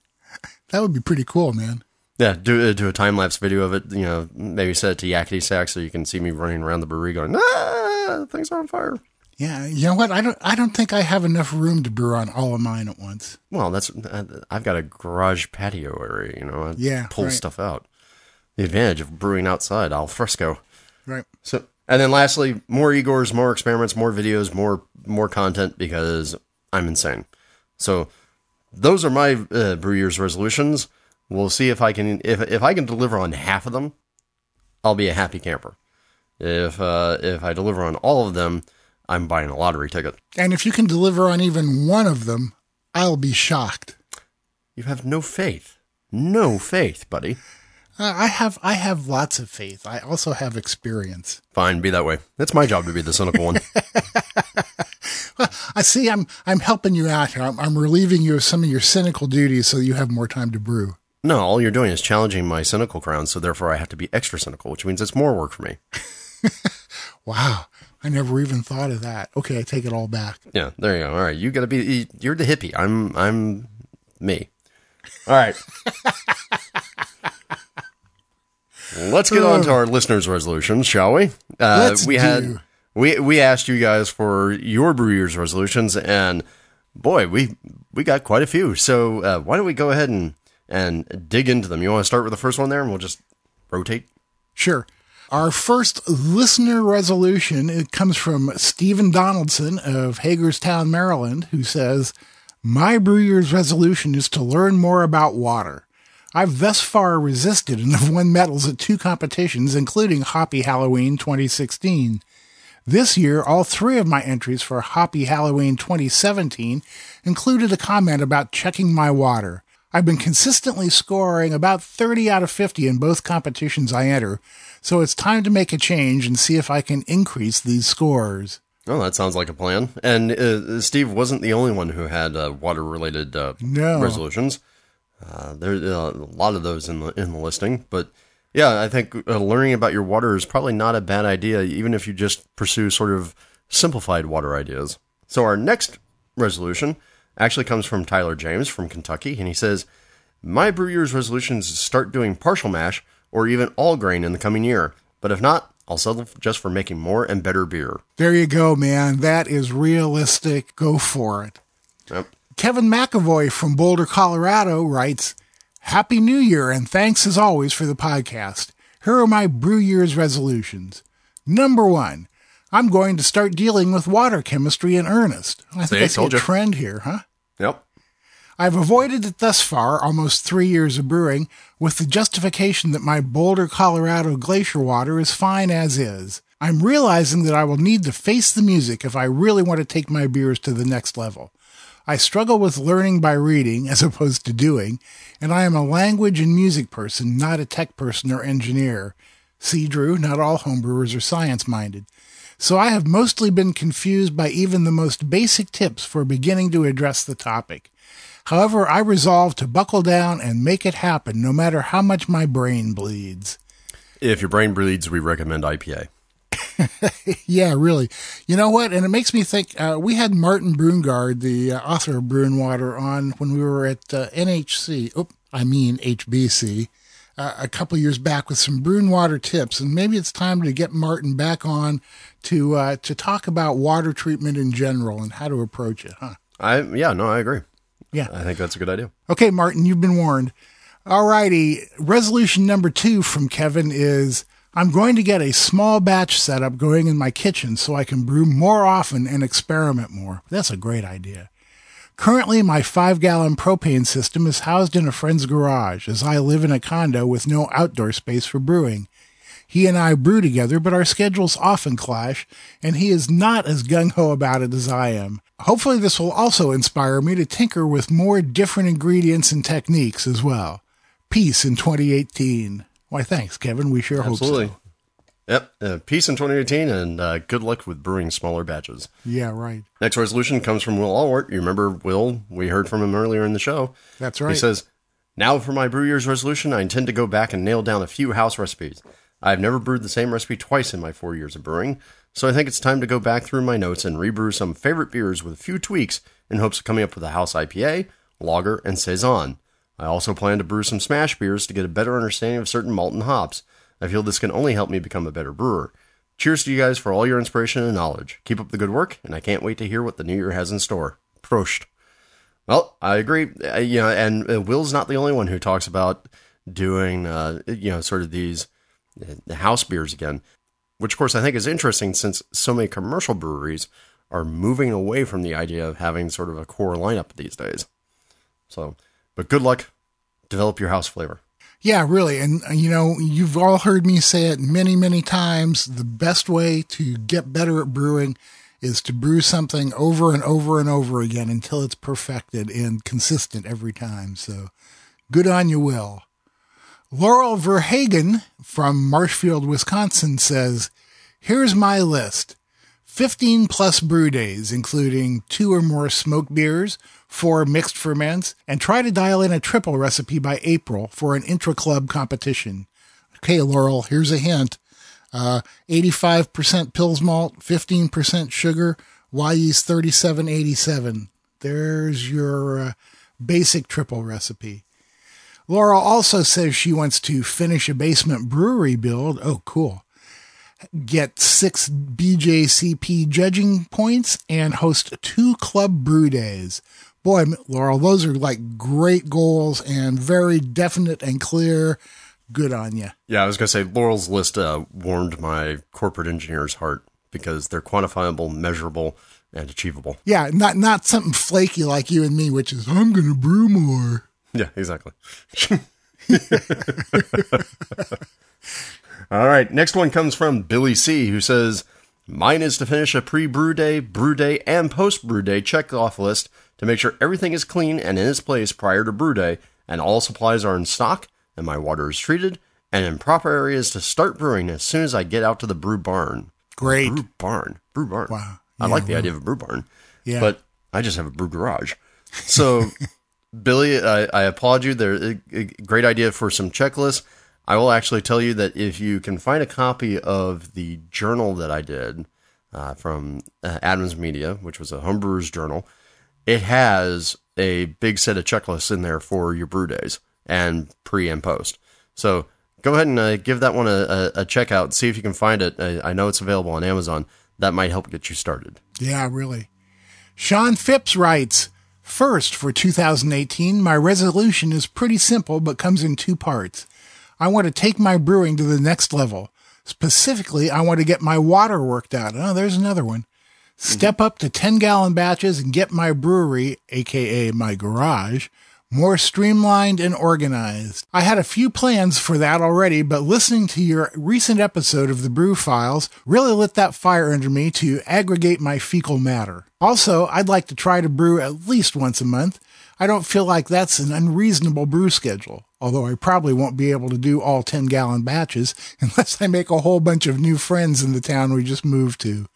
That would be pretty cool, man. Yeah, do uh, do a time lapse video of it. You know, maybe set it to yakety sax so you can see me running around the brewery going, ah, things are on fire. Yeah, you know what? I don't. I don't think I have enough room to brew on all of mine at once. Well, that's uh, I've got a garage patio area. You know, I Yeah, pull right. stuff out. The advantage of brewing outside, al fresco. Right. So, and then lastly, more Igors, more experiments, more videos, more more content because I'm insane. So, those are my uh, brew year's resolutions. We'll see if I can if if I can deliver on half of them, I'll be a happy camper. If uh, if I deliver on all of them, I'm buying a lottery ticket. And if you can deliver on even one of them, I'll be shocked. You have no faith, no faith, buddy. Uh, I have. I have lots of faith. I also have experience. Fine, be that way. It's my job to be the cynical one. I see. I'm. I'm helping you out here. I'm, I'm relieving you of some of your cynical duties, so you have more time to brew. No, all you're doing is challenging my cynical crown, so therefore I have to be extra cynical, which means it's more work for me. Wow. I never even thought of that. Okay, I take it all back. Yeah, there you go. All right, you got to be. You're the hippie. I'm. I'm me. All right. Let's get on to our listeners' resolutions, shall we? Uh, we had we we asked you guys for your Brew Year's resolutions, and boy, we we got quite a few. So uh, why don't we go ahead and and dig into them? You want to start with the first one there, and we'll just rotate. Sure. Our first listener resolution it comes from Stephen Donaldson of Hagerstown, Maryland, who says, "My Brew Year's resolution is to learn more about water. I've thus far resisted and have won medals at two competitions, including Hoppy Halloween 2016. This year, all three of my entries for Hoppy Halloween 2017 included a comment about checking my water. I've been consistently scoring about 30 out of 50 in both competitions I enter, so it's time to make a change and see if I can increase these scores. Oh, that sounds like a plan. And uh, Steve wasn't the only one who had uh, water-related uh, No. resolutions. Uh, there's uh, a lot of those in the in the listing, but yeah, I think uh, learning about your water is probably not a bad idea, even if you just pursue sort of simplified water ideas. So our next resolution actually comes from Tyler James from Kentucky, and he says, "My brew year's resolution is to start doing partial mash or even all grain in the coming year. But if not, I'll settle just for making more and better beer." There you go, man. That is realistic. Go for it. Yep. Kevin McAvoy from Boulder, Colorado writes, Happy New Year and thanks as always for the podcast. Here are my brew year's resolutions. Number one, I'm going to start dealing with water chemistry in earnest. I think See, see a trend here, huh? Yep. I've avoided it thus far, almost three years of brewing, with the justification that my Boulder, Colorado glacier water is fine as is. I'm realizing that I will need to face the music if I really want to take my beers to the next level. I struggle with learning by reading as opposed to doing, and I am a language and music person, not a tech person or engineer. See, Drew, not all homebrewers are science minded. So I have mostly been confused by even the most basic tips for beginning to address the topic. However, I resolve to buckle down and make it happen no matter how much my brain bleeds. If your brain bleeds, we recommend IPA. Yeah, really. You know what? And it makes me think uh, we had Martin Brungard, the uh, author of Bru'n Water, on when we were at uh, NHC. Oop, I mean HBC. Uh, a couple years back with some brew water tips, and maybe it's time to get Martin back on to uh, to talk about water treatment in general and how to approach it, huh? I yeah, no, I agree. Yeah. I think that's a good idea. Okay, Martin, you've been warned. All righty. Resolution number two from Kevin is I'm going to get a small batch setup going in my kitchen so I can brew more often and experiment more. That's a great idea. Currently, my five gallon propane system is housed in a friend's garage as I live in a condo with no outdoor space for brewing. He and I brew together, but our schedules often clash, and he is not as gung ho about it as I am. Hopefully, this will also inspire me to tinker with more different ingredients and techniques as well. Peace in 2018. Why, thanks, Kevin. We sure Absolutely. hope so. Yep. Uh, peace in 2018, and uh, good luck with brewing smaller batches. Yeah, right. Next resolution comes from Will Allwart. You remember Will? We heard from him earlier in the show. That's right. He says, Now for my brew year's resolution, I intend to go back and nail down a few house recipes. I've never brewed the same recipe twice in my four years of brewing, so I think it's time to go back through my notes and rebrew some favorite beers with a few tweaks in hopes of coming up with a house IPA, lager, and saison. I also plan to brew some smash beers to get a better understanding of certain malt and hops. I feel this can only help me become a better brewer. Cheers to you guys for all your inspiration and knowledge. Keep up the good work, and I can't wait to hear what the new year has in store. Prost. Well, I agree. Uh, you know, and uh, Will's not the only one who talks about doing, uh, you know, sort of these uh, house beers again, which of course I think is interesting since so many commercial breweries are moving away from the idea of having sort of a core lineup these days. So, but good luck. Develop your house flavor. Yeah, really. And, uh, you know, you've all heard me say it many, many times. The best way to get better at brewing is to brew something over and over and over again until it's perfected and consistent every time. So good on you, Will. Laurel Verhagen from Marshfield, Wisconsin says, Here's my list 15 plus brew days, including two or more smoked beers, four mixed ferments, and try to dial in a triple recipe by April for an intra club competition. Okay, Laurel, here's a hint. Uh, 85% Pils malt, 15% sugar, Wyeast 3787. There's your uh, basic triple recipe. Laurel also says she wants to finish a basement brewery build. Oh, cool. Get six BJCP judging points and host two club brew days. Boy, Laurel, those are like great goals and very definite and clear. Good on you. Yeah, I was going to say Laurel's list uh, warmed my corporate engineer's heart because they're quantifiable, measurable, and achievable. Yeah, not not something flaky like you and me, which is I'm gonna brew more. Yeah, exactly. All right. Next one comes from Billy C, who says, Mine is to finish a pre brew day, brew day, and post brew day check off list to make sure everything is clean and in its place prior to brew day, and all supplies are in stock, and my water is treated, and in proper areas to start brewing as soon as I get out to the brew barn. Great. Brew barn. Brew barn. Wow. I like the idea of a brew barn. Yeah. But I just have a brew garage. So, Billy, I, I applaud you. There, a, a great idea for some checklists. I will actually tell you that if you can find a copy of the journal that I did uh, from uh, Adams Media, which was a homebrewers journal, it has a big set of checklists in there for your brew days and pre and post. So go ahead and uh, give that one a, a, a check out. See if you can find it. I, I know it's available on Amazon. That might help get you started. Yeah, really. Sean Phipps writes First, for 2018, my resolution is pretty simple but comes in two parts. I want to take my brewing to the next level. Specifically, I want to get my water worked out. Oh, there's another one. Step up to 10 gallon batches and get my brewery, aka my garage, more streamlined and organized. I had a few plans for that already, but listening to your recent episode of the Brew Files really lit that fire under me to aggregate my fecal matter. Also, I'd like to try to brew at least once a month. I don't feel like that's an unreasonable brew schedule, although I probably won't be able to do all 10 gallon batches unless I make a whole bunch of new friends in the town we just moved to.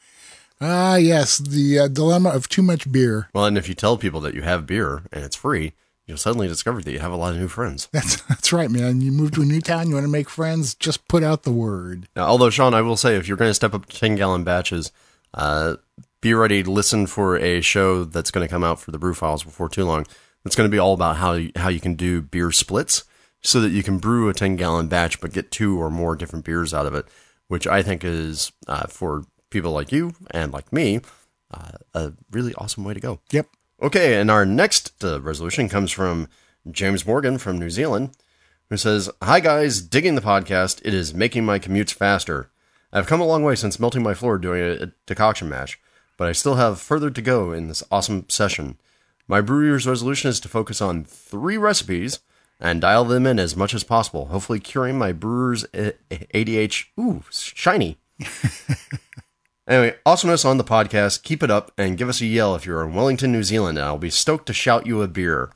Ah, yes, the uh, dilemma of too much beer. Well, and if you tell people that you have beer and it's free, you'll suddenly discover that you have a lot of new friends. That's that's right, man. You move to a new town, you want to make friends, just put out the word. Now, although Sean, I will say, if you're going to step up to ten gallon batches, uh, be ready to listen for a show that's going to come out for the Brew Files before too long. It's going to be all about how you, how you can do beer splits, so that you can brew a ten gallon batch but get two or more different beers out of it, which I think is uh, for people like you and like me uh, a really awesome way to go. Yep. Okay, and our next uh, resolution comes from James Morgan from New Zealand, who says, Hi guys, digging the podcast. It is making my commutes faster. I've come a long way since melting my floor doing a, a decoction mash, but I still have further to go in this awesome session. My brew year's resolution is to focus on three recipes and dial them in as much as possible, hopefully curing my brewer's ADH. Ooh, shiny. Anyway, awesomeness on the podcast. Keep it up and give us a yell if you're in Wellington, New Zealand, and I'll be stoked to shout you a beer.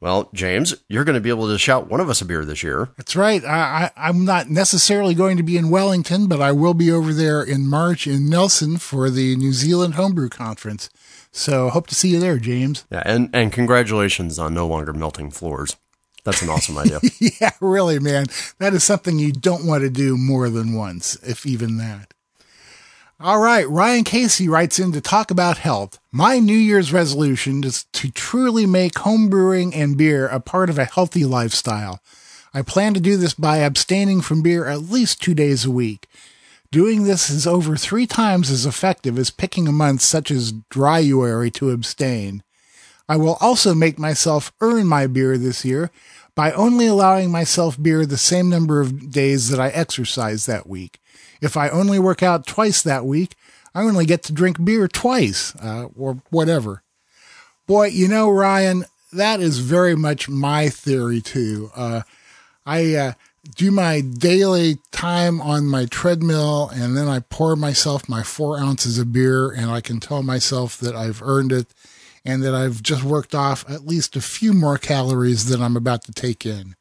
Well, James, you're going to be able to shout one of us a beer this year. That's right. I, I, I'm not necessarily going to be in Wellington, but I will be over there in March in Nelson for the New Zealand Homebrew Conference. So hope to see you there, James. Yeah, and, and congratulations on no longer melting floors. That's an awesome idea. yeah, really, man. That is something you don't want to do more than once, if even that. All right, Ryan Casey writes in to talk about health. My New Year's resolution is to truly make homebrewing and beer a part of a healthy lifestyle. I plan to do this by abstaining from beer at least two days a week. Doing this is over three times as effective as picking a month such as Dryuary to abstain. I will also make myself earn my beer this year by only allowing myself beer the same number of days that I exercise that week. If I only work out twice that week, I only get to drink beer twice, uh, or whatever. Boy, you know, Ryan, that is very much my theory too. Uh, I uh, do my daily time on my treadmill, and then I pour myself my four ounces of beer, and I can tell myself that I've earned it and that I've just worked off at least a few more calories than I'm about to take in.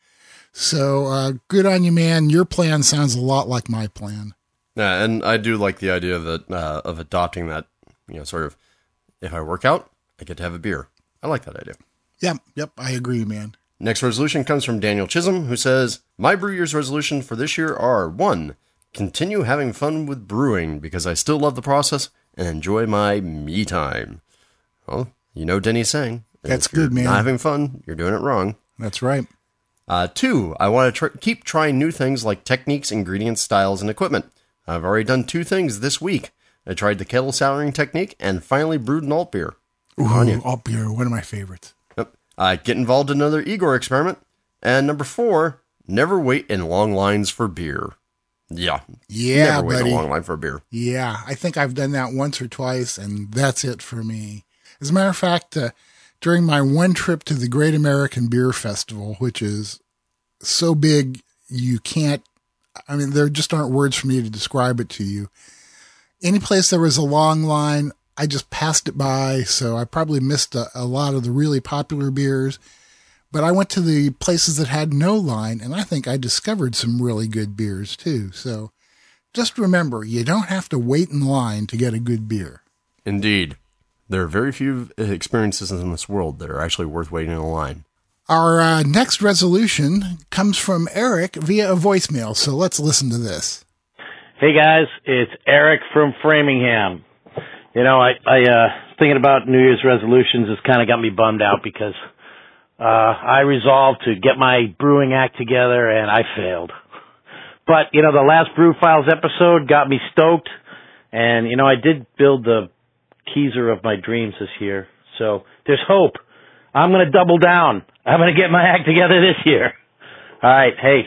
So uh, good on you, man. Your plan sounds a lot like my plan. Yeah, and I do like the idea of that uh, of adopting that, you know, sort of. If I work out, I get to have a beer. I like that idea. Yep, yep, I agree, man. Next resolution comes from Daniel Chisholm, who says, My brew year's resolution for this year are one, continue having fun with brewing because I still love the process and enjoy my me time. Well, you know Denny's saying. That's good, man. Not having fun, you're doing it wrong. That's right. Uh, two, I want to tr- keep trying new things like techniques, ingredients, styles, and equipment. I've already done two things this week. I tried the kettle souring technique and finally brewed an alt beer. Ooh, alt beer, one of my favorites. Yep. Uh, get involved in another Igor experiment. And number four, never wait in long lines for beer. Yeah. Yeah, Never wait buddy. in a long line for beer. Yeah, I think I've done that once or twice, and that's it for me. As a matter of fact, uh, during my one trip to the Great American Beer Festival, which is so big you can't. I mean, there just aren't words for me to describe it to you. Any place there was a long line, I just passed it by, so I probably missed a, a lot of the really popular beers. But I went to the places that had no line, and I think I discovered some really good beers too. So just remember, you don't have to wait in line to get a good beer. Indeed. There are very few experiences in this world that are actually worth waiting in line. Our uh, next resolution comes from Eric via a voicemail, so let's listen to this. Hey guys, it's Eric from Framingham. You know, I, I, uh, thinking about New Year's resolutions has kind of got me bummed out because, uh, I resolved to get my brewing act together and I failed. But, you know, the last Brew Files episode got me stoked and, you know, I did build the keezer of my dreams this year. So there's hope. I'm going to double down. I'm going to get my act together this year. All right. Hey,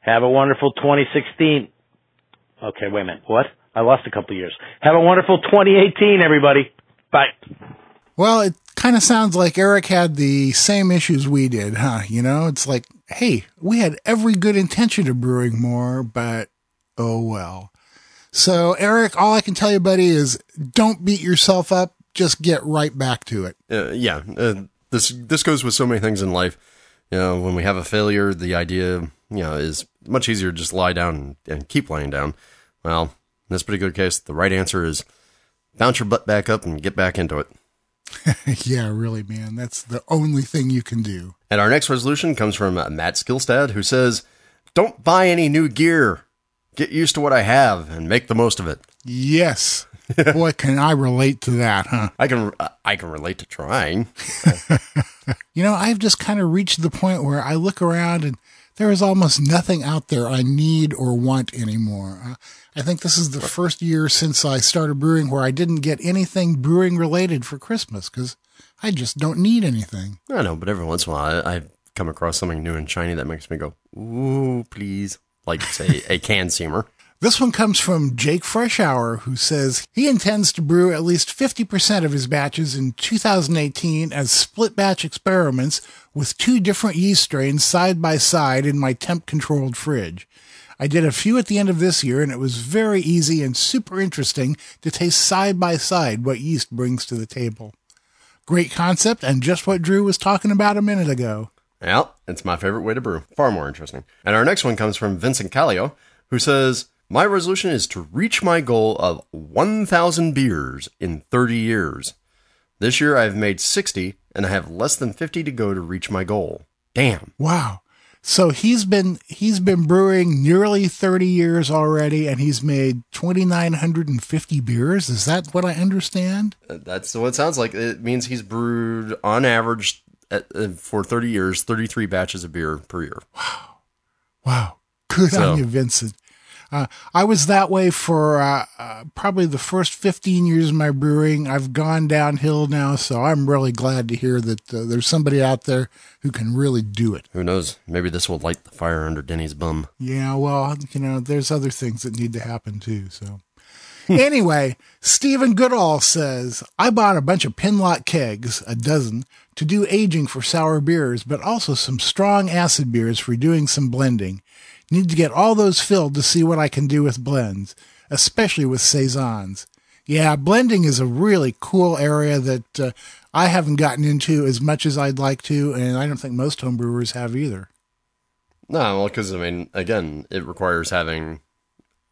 have a wonderful 2016. Okay, wait a minute. What? I lost a couple years. Have a wonderful 2018, everybody. Bye. Well, it kind of sounds like Eric had the same issues we did, huh? You know, it's like, hey, we had every good intention of brewing more, but oh well. So, Eric, all I can tell you, buddy, is don't beat yourself up. Just get right back to it. Uh, yeah, uh, this this goes with so many things in life. You know, when we have a failure, the idea, you know, is much easier to just lie down and, and keep lying down. Well, in this particular case, the right answer is bounce your butt back up and get back into it. yeah, really, man. That's the only thing you can do. And our next resolution comes from Matt Skillstad, who says, Don't buy any new gear. Get used to what I have and make the most of it. Yes. Boy, can I relate to that, huh? I can I can relate to trying. you know, I've just kind of reached the point where I look around and there is almost nothing out there I need or want anymore. I think this is the first year since I started brewing where I didn't get anything brewing related for Christmas because I just don't need anything. I know, but every once in a while I, I come across something new and shiny that makes me go, ooh, please. Like, say, a can seamer. This one comes from Jake Freshour, who says he intends to brew at least 50% of his batches in 2018 as split batch experiments with two different yeast strains side by side in my temp controlled fridge. I did a few at the end of this year and it was very easy and super interesting to taste side by side what yeast brings to the table. Great concept and just what Drew was talking about a minute ago. Well, it's my favorite way to brew. Far more interesting. And our next one comes from Vincent Callio, who says, My resolution is to reach my goal of 1,000 beers in 30 years. This year I've made 60 and I have less than 50 to go to reach my goal. Damn. Wow. So he's been he's been brewing nearly 30 years already and he's made 2950 beers. Is that what I understand? Uh, That's what it sounds like. It means he's brewed on average at, uh, for 30 years, 33 batches of beer per year. Wow. Wow. Good So- on you, Vincent. Uh, I was that way for uh, uh, probably the first 15 years of my brewing. I've gone downhill now, so I'm really glad to hear that uh, there's somebody out there who can really do it. Who knows? Maybe this will light the fire under Denny's bum. Yeah, well, you know, there's other things that need to happen too. So, anyway, Stephen Goodall says I bought a bunch of Pinlock kegs, a dozen, to do aging for sour beers, but also some strong acid beers for doing some blending. Need to get all those filled to see what I can do with blends, especially with saisons. Yeah, blending is a really cool area that uh, I haven't gotten into as much as I'd like to, and I don't think most homebrewers have either. No, well, because I mean, again, it requires having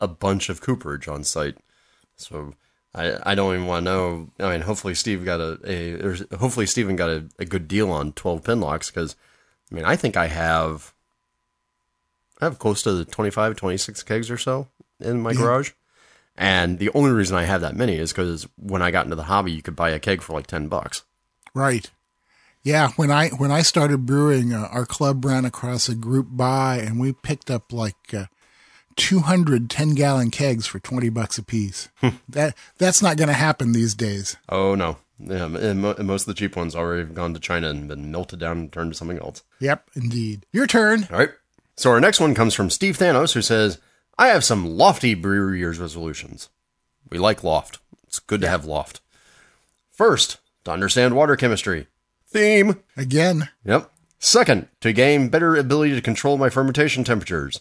a bunch of cooperage on site. So I I don't even want to know. I mean, hopefully Steve got a, a or hopefully Steven got a, a good deal on twelve pin locks because I mean I think I have I have close to 25, 26 kegs or so in my garage. And the only reason I have that many is because when I got into the hobby, you could buy a keg for like ten bucks. Right. Yeah, when I when I started brewing, uh, our club ran across a group buy, and we picked up like uh, 200 10 gallon kegs for 20 bucks a piece. that that's not going to happen these days. Oh no, yeah, and mo- and most of the cheap ones already have gone to China and been melted down and turned to something else. Yep, indeed. Your turn. All right. So our next one comes from Steve Thanos, who says, "I have some lofty brewery year's resolutions. We like loft. It's good to have loft. First, to understand water chemistry. Theme. Again. Yep. Second, to gain better ability to control my fermentation temperatures.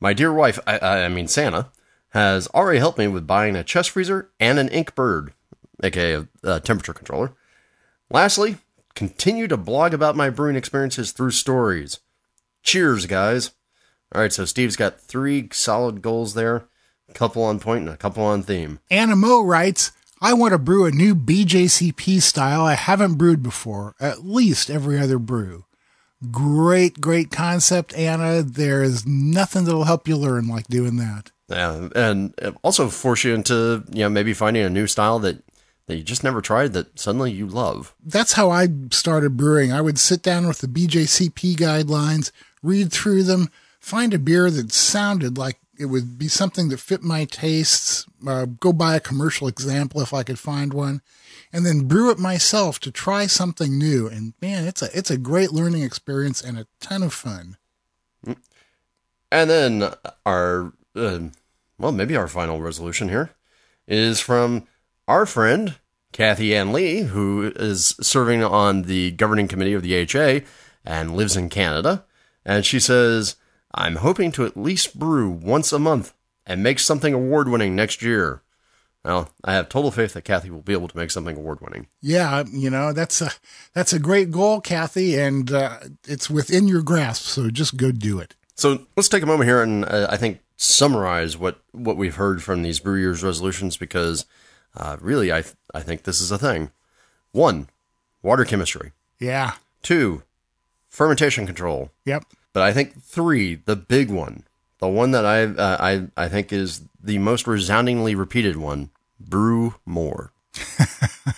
My dear wife, I, I mean Santa, has already helped me with buying a chest freezer and an Inkbird, aka a, a temperature controller. Lastly, continue to blog about my brewing experiences through stories. Cheers, guys. All right, so Steve's got three solid goals there, a couple on point and a couple on theme. Anna Mo writes, I want to brew a new BJCP style I haven't brewed before, at least every other brew. Great, great concept, Anna. There's nothing that'll help you learn like doing that. Yeah, and also force you into you know maybe finding a new style that that you just never tried that suddenly you love. That's how I started brewing. I would sit down with the BJCP guidelines, read through them, find a beer that sounded like it would be something that fit my tastes, uh, go buy a commercial example if I could find one, and then brew it myself to try something new. And man, it's a it's a great learning experience and a ton of fun. And then our uh, well, maybe our final resolution here is from our friend Kathy Ann Lee, who is serving on the governing committee of the AHA and lives in Canada. And she says, I'm hoping to at least brew once a month and make something award winning next year. Well, I have total faith that Kathy will be able to make something award winning. Yeah, you know that's a that's a great goal, Kathy, and uh, it's within your grasp. So just go do it. So let's take a moment here and uh, I think summarize what what we've heard from these brew year's resolutions because uh, really I th- I think this is a thing. One, water chemistry. Yeah. Two, fermentation control. Yep. But I think three, the big one, the one that I uh, I I think is the most resoundingly repeated one: brew more.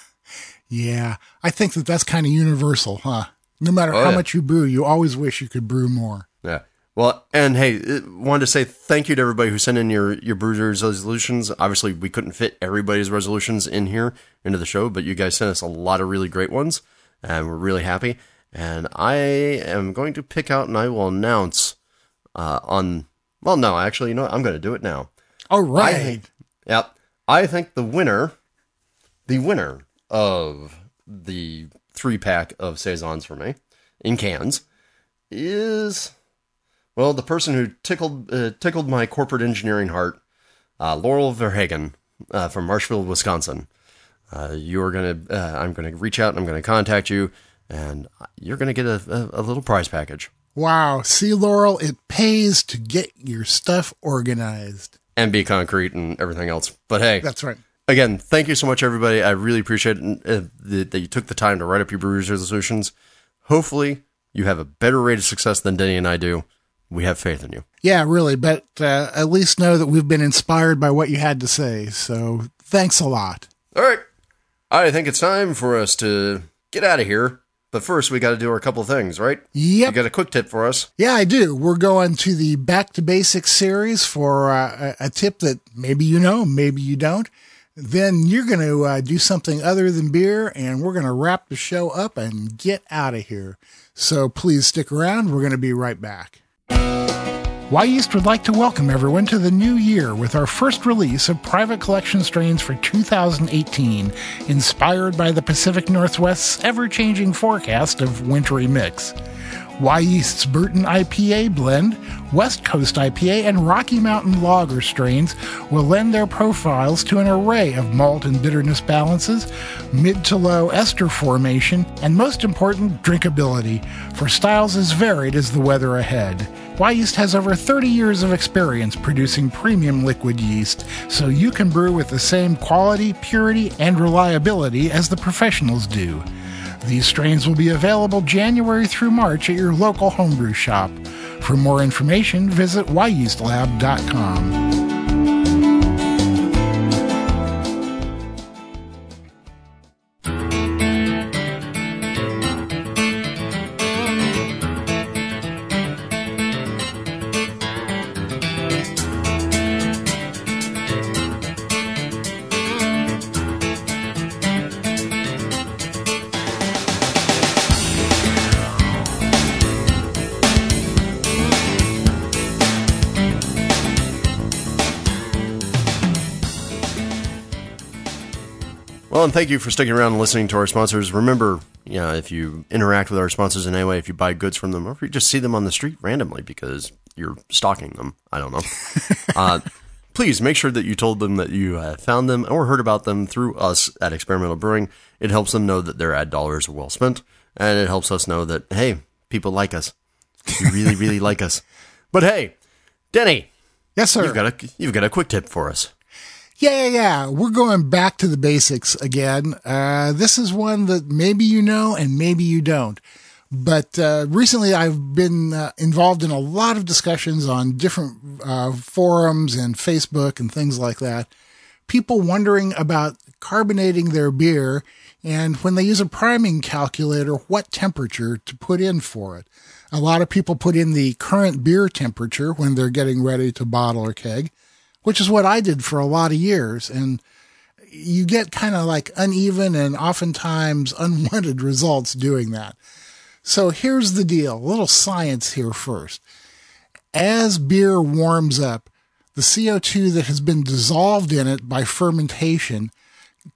Yeah, I think that that's kind of universal, huh? No matter Oh, how yeah. much you brew, you always wish you could brew more. Yeah. Well, and hey, wanted to say thank you to everybody who sent in your your brewers resolutions. Obviously, we couldn't fit everybody's resolutions in here into the show, but you guys sent us a lot of really great ones, and we're really happy. And I am going to pick out and I will announce uh, on. Well, no, actually, you know what? I'm going to do it now. All right. I think, yep. I think the winner, the winner of the three pack of saisons for me in cans is well the person who tickled uh, tickled my corporate engineering heart, uh, Laurel Verhagen uh, from Marshfield, Wisconsin. Uh, you're gonna, uh, I'm gonna reach out and I'm gonna contact you, and you're gonna get a, a, a little prize package Wow. See, Laurel, it pays to get your stuff organized. and be concrete and everything else. But hey, That's right. again, thank you so much, everybody. I really appreciate it, uh, that, that you took the time to write up your Brewers resolutions. Hopefully, you have a better rate of success than Denny and I do. We have faith in you. Yeah, really. But uh, at least know that we've been inspired by what you had to say. So thanks a lot. All right. I think it's time for us to get out of here. But first, we got to do our couple of things, right? Yeah. You got a quick tip for us. Yeah, I do. We're going to the Back to Basics series for uh, a, a tip that maybe you know, maybe you don't. Then you're going to uh, do something other than beer, and we're going to wrap the show up and get out of here. So please stick around. We're going to be right back. Wyeast would like to welcome everyone to the new year with our first release of private collection strains for 2018, inspired by the Pacific Northwest's ever changing forecast of wintry mix. Wyeast Burton IPA blend, West Coast IPA, and Rocky Mountain Lager strains will lend their profiles to an array of malt and bitterness balances, mid to low ester formation, and most important, drinkability for styles as varied as the weather ahead. Wyeast has over 30 years of experience producing premium liquid yeast, so you can brew with the same quality, purity, and reliability as the professionals do. These strains will be available January through March at your local homebrew shop. For more information, visit wyeastlab.com. thank you for sticking around and listening to our sponsors. Remember, you know, if you interact with our sponsors in any way, if you buy goods from them, or if you just see them on the street randomly because you're stalking them, I don't know. uh, please make sure that you told them that you uh, found them or heard about them through us at Experimental Brewing. It helps them know that their ad dollars are well spent, and it helps us know that hey, people like us. You really, really like us. But hey, Denny, Yes, sir. you've got a you've got a quick tip for us. Yeah, yeah, yeah. We're going back to the basics again. Uh, this is one that maybe you know and maybe you don't. But uh, recently, I've been uh, involved in a lot of discussions on different uh, forums and Facebook and things like that. People wondering about carbonating their beer and when they use a priming calculator, what temperature to put in for it. A lot of people put in the current beer temperature when they're getting ready to bottle or keg which is what I did for a lot of years. And you get kind of like uneven and oftentimes unwanted results doing that. So here's the deal a little science here first. As beer warms up, the CO2 that has been dissolved in it by fermentation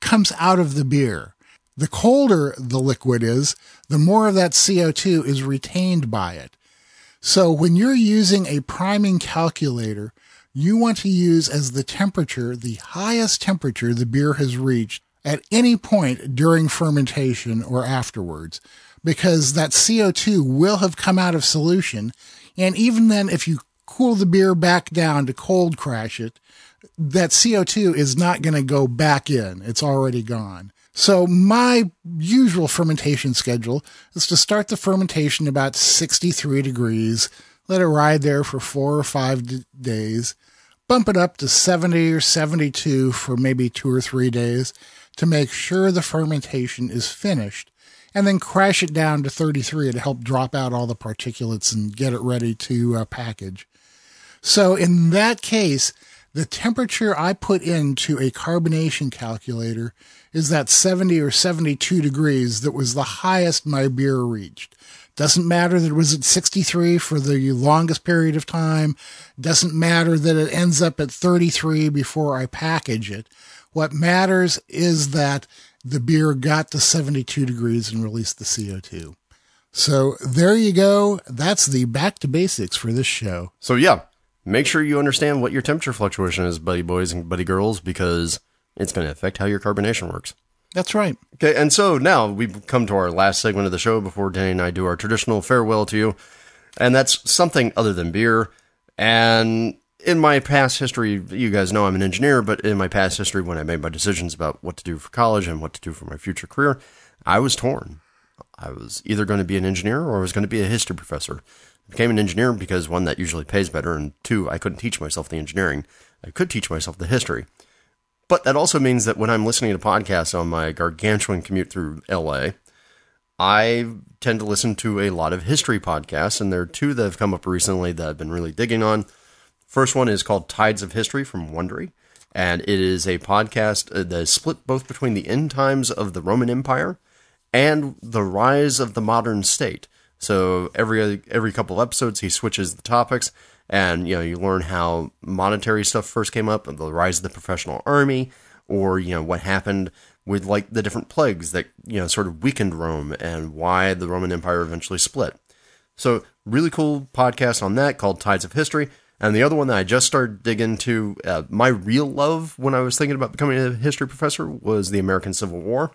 comes out of the beer. The colder the liquid is, the more of that CO2 is retained by it. So when you're using a priming calculator, you want to use as the temperature the highest temperature the beer has reached at any point during fermentation or afterwards, because that CO2 will have come out of solution. And even then, if you cool the beer back down to cold crash it, that CO2 is not going to go back in. It's already gone. So my usual fermentation schedule is to start the fermentation about 63 degrees, let it ride there for four or five d- days, bump it up to 70 or 72 for maybe two or three days to make sure the fermentation is finished, and then crash it down to 33 to help drop out all the particulates and get it ready to uh, package. So in that case, the temperature I put into a carbonation calculator is that 70 or 72 degrees that was the highest my beer reached. Doesn't matter that it was at 63 for the longest period of time. Doesn't matter that it ends up at 33 before I package it. What matters is that the beer got to 72 degrees and released the CO2. So there you go. That's the back to basics for this show. So yeah, make sure you understand what your temperature fluctuation is, buddy boys and buddy girls, because it's going to affect how your carbonation works. That's right. Okay, and so now we've come to our last segment of the show before Denny and I do our traditional farewell to you, and that's something other than beer. And in my past history, you guys know I'm an engineer, but in my past history, when I made my decisions about what to do for college and what to do for my future career, I was torn. I was either going to be an engineer or I was going to be a history professor. I became an engineer because one, that usually pays better, and two, I couldn't teach myself the engineering. I could teach myself the history. But that also means that when I'm listening to podcasts on my gargantuan commute through LA, I tend to listen to a lot of history podcasts, and there are two that have come up recently that I've been really digging on. First one is called Tides of History from Wondery, and it is a podcast uh, that is split both between the end times of the Roman Empire and the rise of the modern state. So every every couple episodes, he switches the topics, and you know you learn how monetary stuff first came up, the rise of the professional army, or you know what happened with like the different plagues that you know sort of weakened Rome and why the Roman Empire eventually split. So really cool podcast on that called Tides of History. And the other one that I just started digging into, uh, my real love when I was thinking about becoming a history professor was the American Civil War.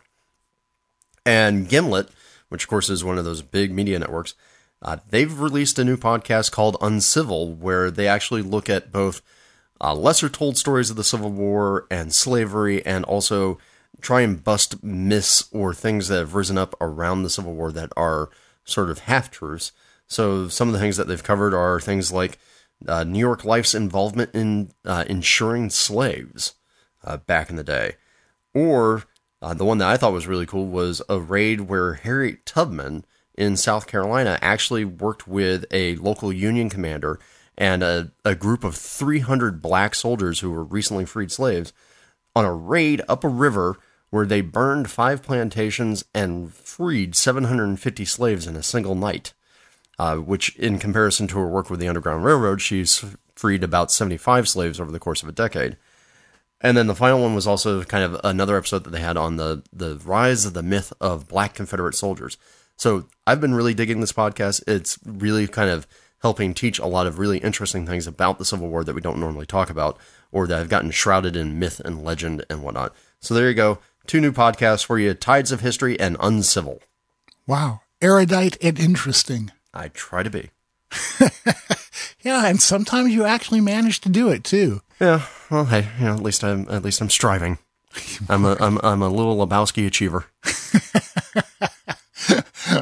And Gimlet, which of course is one of those big media networks, uh, they've released a new podcast called Uncivil, where they actually look at both uh, lesser told stories of the Civil War and slavery, and also try and bust myths or things that have risen up around the Civil War that are sort of half truths. So some of the things that they've covered are things like uh, New York Life's involvement in uh, insuring slaves uh, back in the day, or uh, the one that I thought was really cool was a raid where Harriet Tubman in South Carolina actually worked with a local Union commander and a, a group of 300 black soldiers who were recently freed slaves on a raid up a river where they burned five plantations and freed 750 slaves in a single night. Uh, which, in comparison to her work with the Underground Railroad, she's freed about 75 slaves over the course of a decade. And then the final one was also kind of another episode that they had on the the rise of the myth of black Confederate soldiers. So I've been really digging this podcast. It's really kind of helping teach a lot of really interesting things about the Civil War that we don't normally talk about or that have gotten shrouded in myth and legend and whatnot. So there you go. Two new podcasts for you Tides of History and Uncivil. Wow. Erudite and interesting. I try to be. Yeah, and sometimes you actually manage to do it too. Yeah. Well, hey, you know, at least I'm at least I'm striving. I'm a I'm I'm a little Lebowski achiever.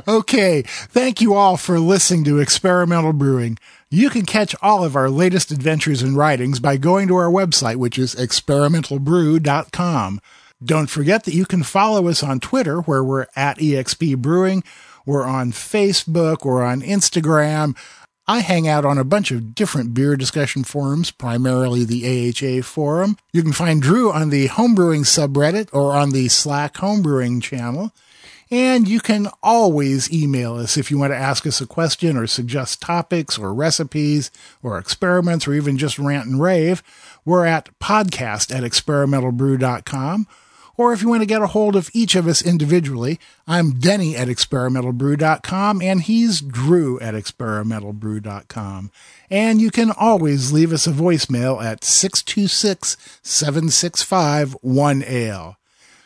Okay, thank you all for listening to Experimental Brewing. You can catch all of our latest adventures and writings by going to our website, which is experimentalbrew.com. Don't forget that you can follow us on Twitter, where we're at EXP Brewing. We're on Facebook, we're on Instagram. I hang out on a bunch of different beer discussion forums, primarily the AHA forum. You can find Drew on the homebrewing subreddit or on the Slack homebrewing channel. And you can always email us if you want to ask us a question or suggest topics or recipes or experiments or even just rant and rave. We're at podcast at experimentalbrew.com. Or if you want to get a hold of each of us individually, I'm Denny at experimentalbrew.com and he's Drew at experimentalbrew.com. And you can always leave us a voicemail at 626 765 1AL.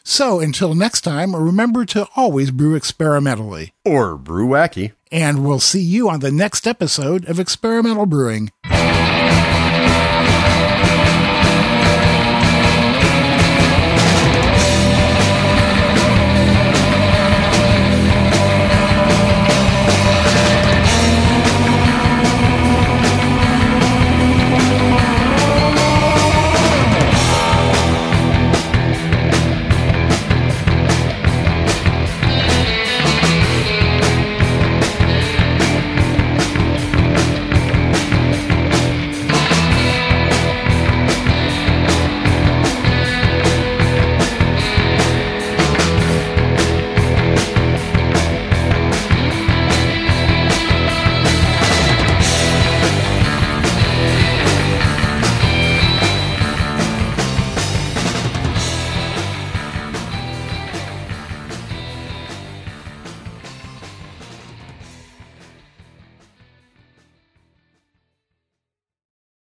So until next time, remember to always brew experimentally. Or brew wacky. And we'll see you on the next episode of Experimental Brewing.